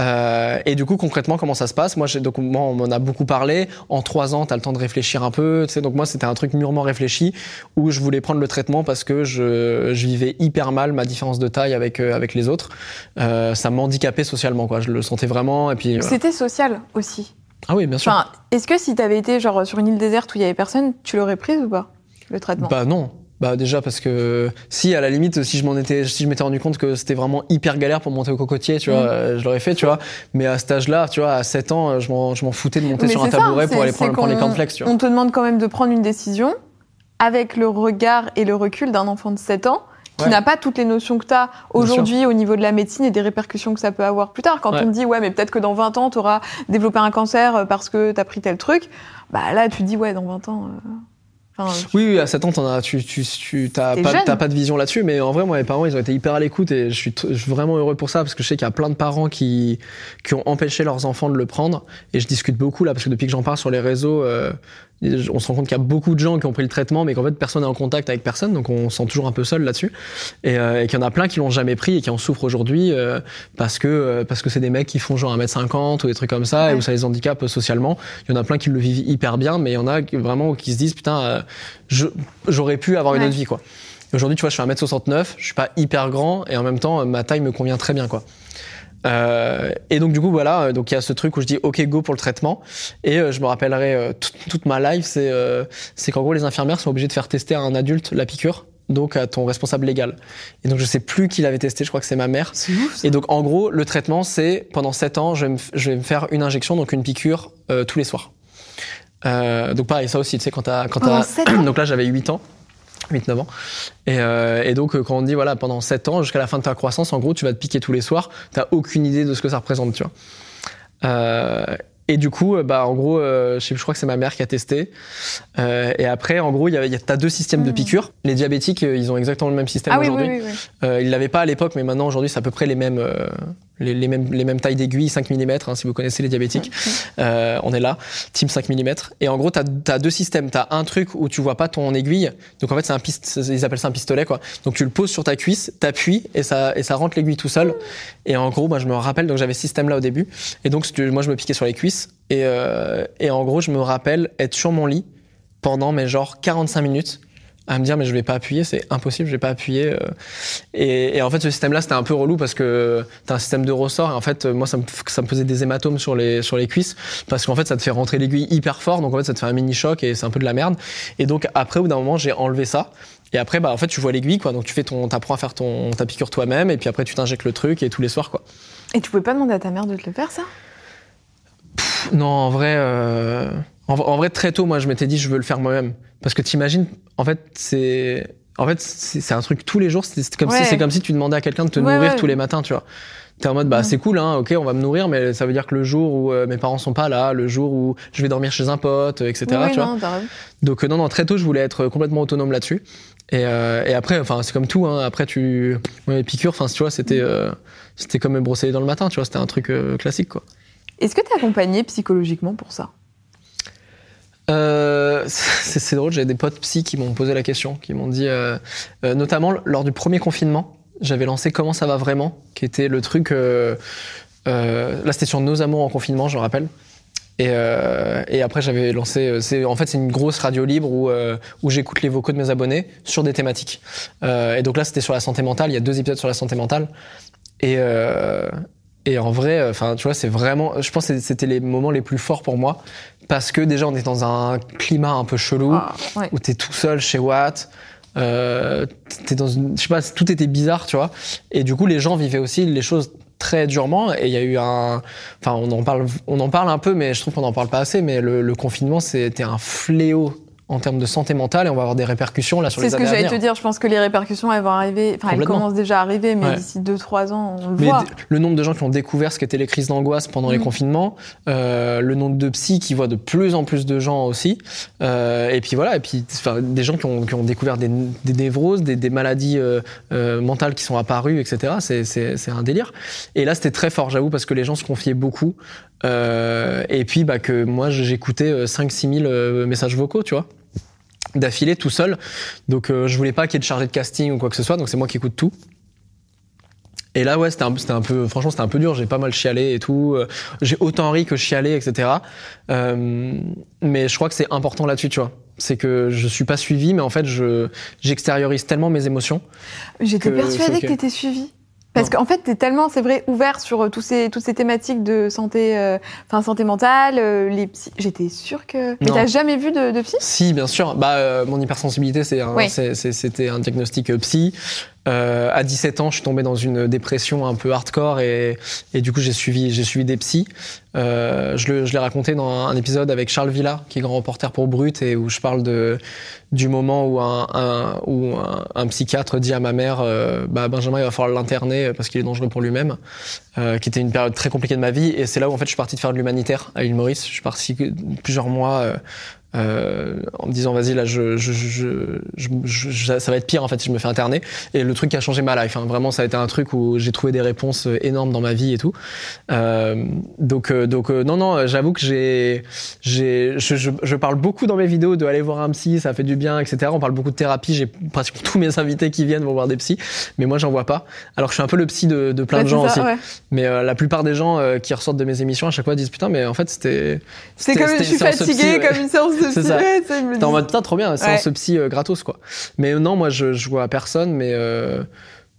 Euh, et du coup, concrètement, comment ça se passe? Moi, donc, moi, on m'en a beaucoup parlé. En trois ans, tu as le temps de réfléchir un peu. Tu sais, donc moi, c'était un truc mûrement réfléchi où je voulais prendre le traitement parce que je, je vivais hyper mal ma différence de taille avec euh, avec les autres. Euh, ça m'handicapait socialement, quoi. Je le sentais vraiment. Et puis voilà. C'était social aussi. ah oui, bien sûr. Enfin, est-ce que si t'avais été genre sur une île déserte où il y avait personne, tu l'aurais prise ou pas le traitement? Bah non. Bah déjà parce que si à la limite si je m'en étais si je m'étais rendu compte que c'était vraiment hyper galère pour monter au cocotier tu vois Mm. je l'aurais fait tu vois mais à cet âge-là tu vois à 7 ans je m'en je m'en foutais de monter Mais sur un ça, tabouret pour aller prendre, prendre les cornflakes tu vois On te demande quand même de prendre une décision avec le regard et le recul d'un enfant de 7 ans qui Ouais. n'a pas toutes les notions que tu as aujourd'hui au niveau de la médecine et des répercussions que ça peut avoir plus tard. Quand Ouais. on te dit, ouais, mais peut-être que dans 20 ans, tu auras développé un cancer euh, parce que tu as pris tel truc, bah là, tu te dis, ouais, dans 20 ans. euh, Enfin, Oui, oui, à 7 ans, t'en as, tu, tu, tu pas, pas de vision là-dessus, mais en vrai, moi, mes parents, ils ont été hyper à l'écoute et je suis, je suis vraiment heureux pour ça parce que je sais qu'il y a plein de parents qui, qui ont empêché leurs enfants de le prendre et je discute beaucoup là parce que depuis que j'en parle sur les réseaux, euh, on se rend compte qu'il y a beaucoup de gens qui ont pris le traitement, mais qu'en fait personne n'est en contact avec personne, donc on se sent toujours un peu seul là-dessus. Et, euh, et qu'il y en a plein qui l'ont jamais pris et qui en souffrent aujourd'hui euh, parce que euh, parce que c'est des mecs qui font genre 1m50 ou des trucs comme ça et où ça les handicape socialement. Il y en a plein qui le vivent hyper bien, mais il y en a vraiment qui se disent putain, euh, je- j'aurais pu avoir une autre vie quoi. Aujourd'hui, tu vois, je fais 1m69, je suis pas hyper grand et en même temps, ma taille me convient très bien quoi. Euh, et donc du coup voilà, euh, donc il y a ce truc où je dis ok go pour le traitement et euh, je me rappellerai euh, toute- toute ma life, c'est c'est qu'en gros les infirmières sont obligées de faire tester à un adulte la piqûre, donc à ton responsable légal. Et donc je sais plus qui l'avait testé, je crois que c'est ma mère. C'est ouf. ça. Et donc en gros le traitement c'est pendant 7 ans je vais me, f- je vais me faire une injection donc une piqûre tous les soirs. Donc pareil ça aussi tu sais quand t'as quand t'as- donc là j'avais 8 ans. 8-9 ans. Et, euh, et donc, euh, quand on dit, voilà, pendant 7 ans, jusqu'à la fin de ta croissance, en gros, tu vas te piquer tous les soirs, t'as aucune idée de ce que ça représente, tu vois. Euh, et du coup, bah, en gros, euh, je, sais, je crois que c'est ma mère qui a testé. Euh, et après, en gros, il y a, il y a- t'as deux systèmes de Mm. piqûres. Les diabétiques, ils ont exactement le même système Ah oui, aujourd'hui. oui, oui. Ils l'avaient pas à l'époque, mais maintenant, aujourd'hui, c'est à peu près les mêmes, les, les mêmes, les mêmes tailles d'aiguilles, 5 mm, hein, si vous connaissez les diabétiques. Euh, on est là, team 5 mm. Et en gros, tu as, deux systèmes. Tu as un truc où tu vois pas ton aiguille. Donc en fait, c'est un piste, ils appellent ça un pistolet. quoi. Donc tu le poses sur ta cuisse, t'appuies et ça, et ça rentre l'aiguille tout seul. Et en gros, moi, je me rappelle, donc j'avais ce système-là au début. Et donc, moi, je me piquais sur les cuisses. Et, euh, et en gros, je me rappelle être sur mon lit pendant, mais genre 45 minutes à me dire mais je vais pas appuyer, c'est impossible, je vais pas appuyer. euh. Et, et en fait ce système-là c'était un peu relou parce que t'as un système de ressort et en fait moi ça me, ça me faisait des hématomes sur les sur les cuisses parce qu'en fait ça te fait rentrer l'aiguille hyper fort donc en fait ça te fait un mini choc et c'est un peu de la merde. Et donc après au bout d'un moment j'ai enlevé ça. Et après, bah, en fait, tu vois l'aiguille, quoi. Donc, tu fais ton, t'apprends à faire ton, ta piqûre toi-même, et puis après, tu t'injectes le truc, et tous les soirs, quoi. Et tu pouvais pas demander à ta mère de te le faire, ça? Non, en vrai, euh, en, en vrai, très tôt, moi, je m'étais dit, je veux le faire moi-même. Parce que t'imagines, en fait, c'est, en fait, c'est un truc tous les jours. C'est comme Ouais. si, c'est comme si tu demandais à quelqu'un de te Ouais, nourrir ouais. tous les matins, tu vois. T'es en mode, bah, c'est cool, hein, ok, on va me nourrir, mais ça veut dire que le jour où euh, mes parents sont pas là, le jour où je vais dormir chez un pote, etc., tu vois. non. Donc, euh, non, non, très tôt, je voulais être complètement autonome là-dessus. Et, euh, et après, enfin, c'est comme tout, hein, après, tu, ouais, les piqûres, enfin, tu vois, c'était, euh, c'était comme me brosser dents le matin, tu vois, c'était un truc euh, classique, quoi. Est-ce que t'es accompagné psychologiquement pour ça? Euh, c'est drôle, j'ai des potes psy qui m'ont posé la question, qui m'ont dit, euh, euh, notamment lors du premier confinement, j'avais lancé Comment ça va vraiment, qui était le truc. là, c'était sur Nos amours en confinement, je me rappelle. Et, après, j'avais lancé. en fait c'est une grosse radio libre où j'écoute les vocaux de mes abonnés sur des thématiques. Et donc là, c'était sur la santé mentale. Il y a deux épisodes sur la santé mentale. Et et en vrai, enfin, tu vois, c'est vraiment. Je pense que c'était les moments les plus forts pour moi parce que déjà, on est dans un climat un peu chelou Ah, ouais. où t'es tout seul chez Watt. Euh, t'es dans une, je sais pas, tout était bizarre, tu vois. Et du coup, les gens vivaient aussi les choses très durement. Et il y a eu un, enfin, on en parle, on en parle un peu, mais je trouve qu'on en parle pas assez. Mais le, le confinement, c'était un fléau en termes de santé mentale, et on va avoir des répercussions là sur C'est les ce que j'allais te dire. Je pense que les répercussions, elles vont arriver. Enfin, elles commencent déjà à arriver, mais Ouais. d'ici 2-3 ans, on le Mais voit. le nombre de gens qui ont découvert ce qu'étaient les crises d'angoisse pendant les Mm. confinements, euh, le nombre de psys qui voient de plus en plus de gens aussi, euh, et puis voilà, et puis des gens qui ont, qui ont découvert des, des névroses, des, des maladies euh, mentales qui sont apparues, etc. C'est- C'est c'est un délire. Et là, c'était très fort, j'avoue, parce que les gens se confiaient beaucoup. Et puis bah, que moi, j'écoutais 5-6 000 euh, messages vocaux, tu vois d'affilée tout seul donc euh, je voulais pas qu'il y ait de chargé de casting ou quoi que ce soit donc c'est moi qui écoute tout et là, ouais, c'était un, c'était un peu, franchement, c'était un peu dur. J'ai pas mal chialé et tout. Euh, J'ai autant ri que chialé, etc. Euh, mais je crois que c'est important là-dessus, tu vois. C'est que je suis pas suivi, mais en fait, je, j'extériorise tellement mes émotions. J'étais que persuadée ok. que t'étais suivie. Parce qu'en fait, t'es tellement, c'est vrai, ouvert sur euh, tous ces, toutes ces thématiques de santé, euh, enfin santé mentale, euh, les psy. J'étais sûre que. Mais t'as jamais vu de, de psy? Si, bien sûr. Bah, euh, mon hypersensibilité, c'est un- Oui. c'était un diagnostic psy. Euh, à 17 ans, je suis tombé dans une dépression un peu hardcore et, du coup, j'ai suivi, suivi des psys. Euh, je l'ai raconté dans un épisode avec Charles Villa, qui est grand reporter pour Brut, et où je parle du moment où un psychiatre dit à ma mère euh, bah, Benjamin, il va falloir l'interner parce qu'il est dangereux pour lui-même, euh, qui était une période très compliquée de ma vie. Et c'est là où en fait, je suis parti de faire de l'humanitaire à l'île Maurice. Je suis parti plusieurs mois. Euh, euh, en me disant vas-y là je, je, je, je, ça va être pire en fait si je me fais interner. Et le truc qui a changé ma life hein. vraiment ça a été un truc où j'ai trouvé des réponses énormes dans ma vie et tout. Euh, donc euh, donc non non j'avoue que j'ai j'ai je, parle beaucoup dans mes vidéos de aller voir un psy ça fait du bien etc on parle beaucoup de thérapie j'ai pratiquement tous mes invités qui viennent vont voir des psys mais moi j'en vois pas. Alors je suis un peu le psy de, de plein de gens aussi. mais la plupart des gens qui ressortent de mes émissions à chaque fois disent putain mais en fait c'était c'est comme je suis fatiguée comme une séance c'est ça. T'es en mode, putain, trop bien, c'est ce psy euh, gratos, quoi. Mais non, moi, je, je vois personne, mais euh,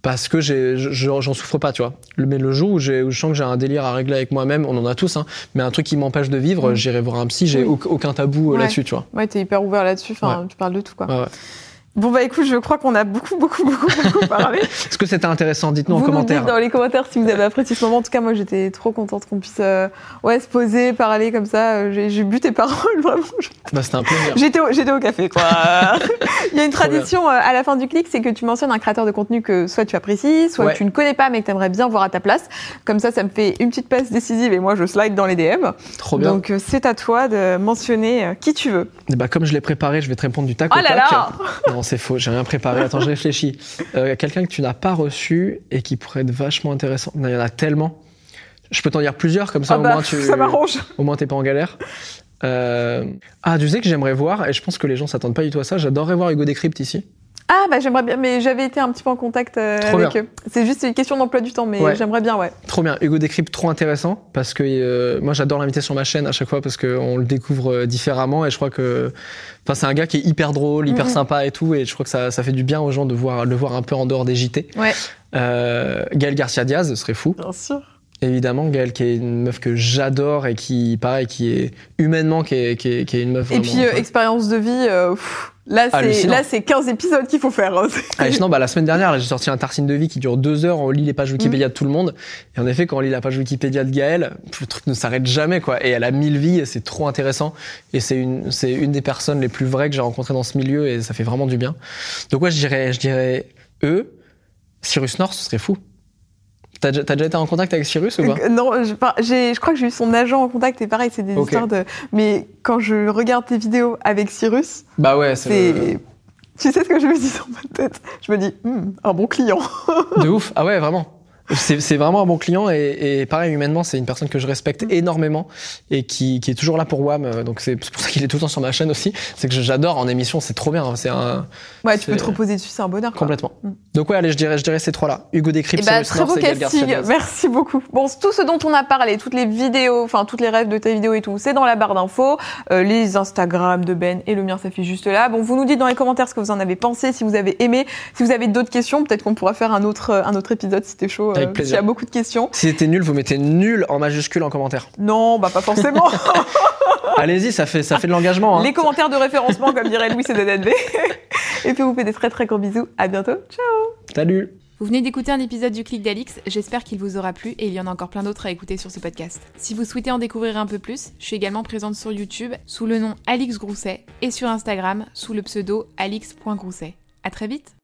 parce que j'en souffre pas, tu vois. Mais le jour où, où je sens que j'ai un délire à régler avec moi-même, on en a tous, hein, mais un truc qui m'empêche de vivre, mm. j'irai voir un psy, j'ai aucun tabou euh, là-dessus, tu vois. Ouais, t'es hyper ouvert là-dessus, enfin, tu parles de tout, quoi. Bon bah écoute, je crois qu'on a beaucoup beaucoup beaucoup beaucoup parlé. Est-ce que c'était intéressant? Dites-nous en commentaire. Dites dans les commentaires si vous avez apprécié ce moment. En tout cas, moi j'étais trop contente qu'on puisse euh, ouais se poser, parler comme ça. Euh, j'ai bu tes paroles vraiment. Bah c'était un plaisir. J'étais au, j'étais au café quoi. Il y a une tradition euh, à la fin du clic, c'est que tu mentionnes un créateur de contenu que soit tu apprécies, soit tu ne connais pas mais que tu aimerais bien voir à ta place. Comme ça, ça me fait une petite passe décisive et moi je slide dans les DM. Trop bien. Donc c'est à toi de mentionner qui tu veux. Et bah comme je l'ai préparé, je vais te répondre du tac au oh là Là non c'est faux, j'ai rien préparé Attends, je réfléchis. Euh, quelqu'un que tu n'as pas reçu et qui pourrait être vachement intéressant. Il y en a tellement. Je peux t'en dire plusieurs, comme ça ah au bah, moins tu. Ça m'arrange. Au moins t'es pas en galère. Euh, ah, tu sais que j'aimerais voir, et je pense que les gens s'attendent pas du tout à ça, j'adorerais voir Hugo Décrypte ici. Ah bah j'aimerais bien, mais j'avais été un petit peu en contact euh, avec eux. C'est juste une question d'emploi du temps, mais j'aimerais bien, ouais. Trop bien. Hugo Décrypte, trop intéressant, parce que moi j'adore l'inviter sur ma chaîne à chaque fois, parce qu'on le découvre différemment, et je crois que Enfin, c'est un gars qui est hyper drôle, hyper mhm. sympa et tout, et je crois que ça, ça fait du bien aux gens de voir, le voir un peu en dehors des JT. Ouais. Euh, Gaël Garcia Diaz, ce serait fou. Bien sûr. Évidemment, Gaël qui est une meuf que j'adore et qui, pareil, qui est humainement, qui est, qui est, qui est une meuf. Et puis, euh, expérience de vie, euh, Là, c'est, là, c'est 15 épisodes qu'il faut faire. Hein. Ah, sinon, bah, la semaine dernière, j'ai sorti un Tarsine de vie qui dure deux heures. On lit les pages Wikipédia de tout le monde. Et en effet, quand on lit la page Wikipédia de Gaëlle, le truc ne s'arrête jamais, quoi. Et elle a mille vies et c'est trop intéressant. Et c'est une, c'est une des personnes les plus vraies que j'ai rencontrées dans ce milieu et ça fait vraiment du bien. Donc, ouais, je dirais, je dirais eux. Cyrus North, ce serait fou. T'as déjà, été en contact avec Cyrus ou pas euh, Non, je, je crois que j'ai eu son agent en contact et pareil, c'est des histoires de. Mais quand je regarde tes vidéos avec Cyrus, bah ouais, c'est. Tu sais ce que je me dis dans ma tête? Je me dis, hmm, un bon client. de ouf, ah ouais, vraiment. C'est vraiment un bon client et, et pareil humainement c'est une personne que je respecte mm. énormément et qui, qui, est toujours là pour WAM euh, donc c'est pour ça qu'il est tout le temps sur ma chaîne aussi. C'est que j'adore en émission c'est trop bien hein. c'est un ouais tu peux te reposer dessus c'est un bonheur complètement. Mm. donc ouais allez je dirais je dirais ces trois là Hugo Décrypte eh bah, très beau casting. Merci beaucoup. Bon tout ce dont on a parlé toutes les vidéos enfin toutes les rêves de ta vidéo et tout c'est dans la barre d'infos. Euh, les Instagram de Ben et le mien ça fait juste là. Bon vous nous dites dans les commentaires ce que vous en avez pensé si vous avez aimé. Si vous avez d'autres questions peut-être qu'on pourra faire un autre un autre épisode si c'était chaud avec plaisir. Il y a beaucoup de questions. Si c'était nul, vous mettez nul en majuscule en commentaire. Non, bah pas forcément. Allez-y, ça fait, ça fait de l'engagement. Hein. Les commentaires de référencement, comme dirait Louis CDNV. Et puis vous faites des très très gros bisous. À bientôt. Ciao. Salut. Vous venez d'écouter un épisode du Clic d'Alix, j'espère qu'il vous aura plu et il y en a encore plein d'autres à écouter sur ce podcast. Si vous souhaitez en découvrir un peu plus, je suis également présente sur YouTube sous le nom Alix Grousset et sur Instagram sous le pseudo alix.grousset. À très vite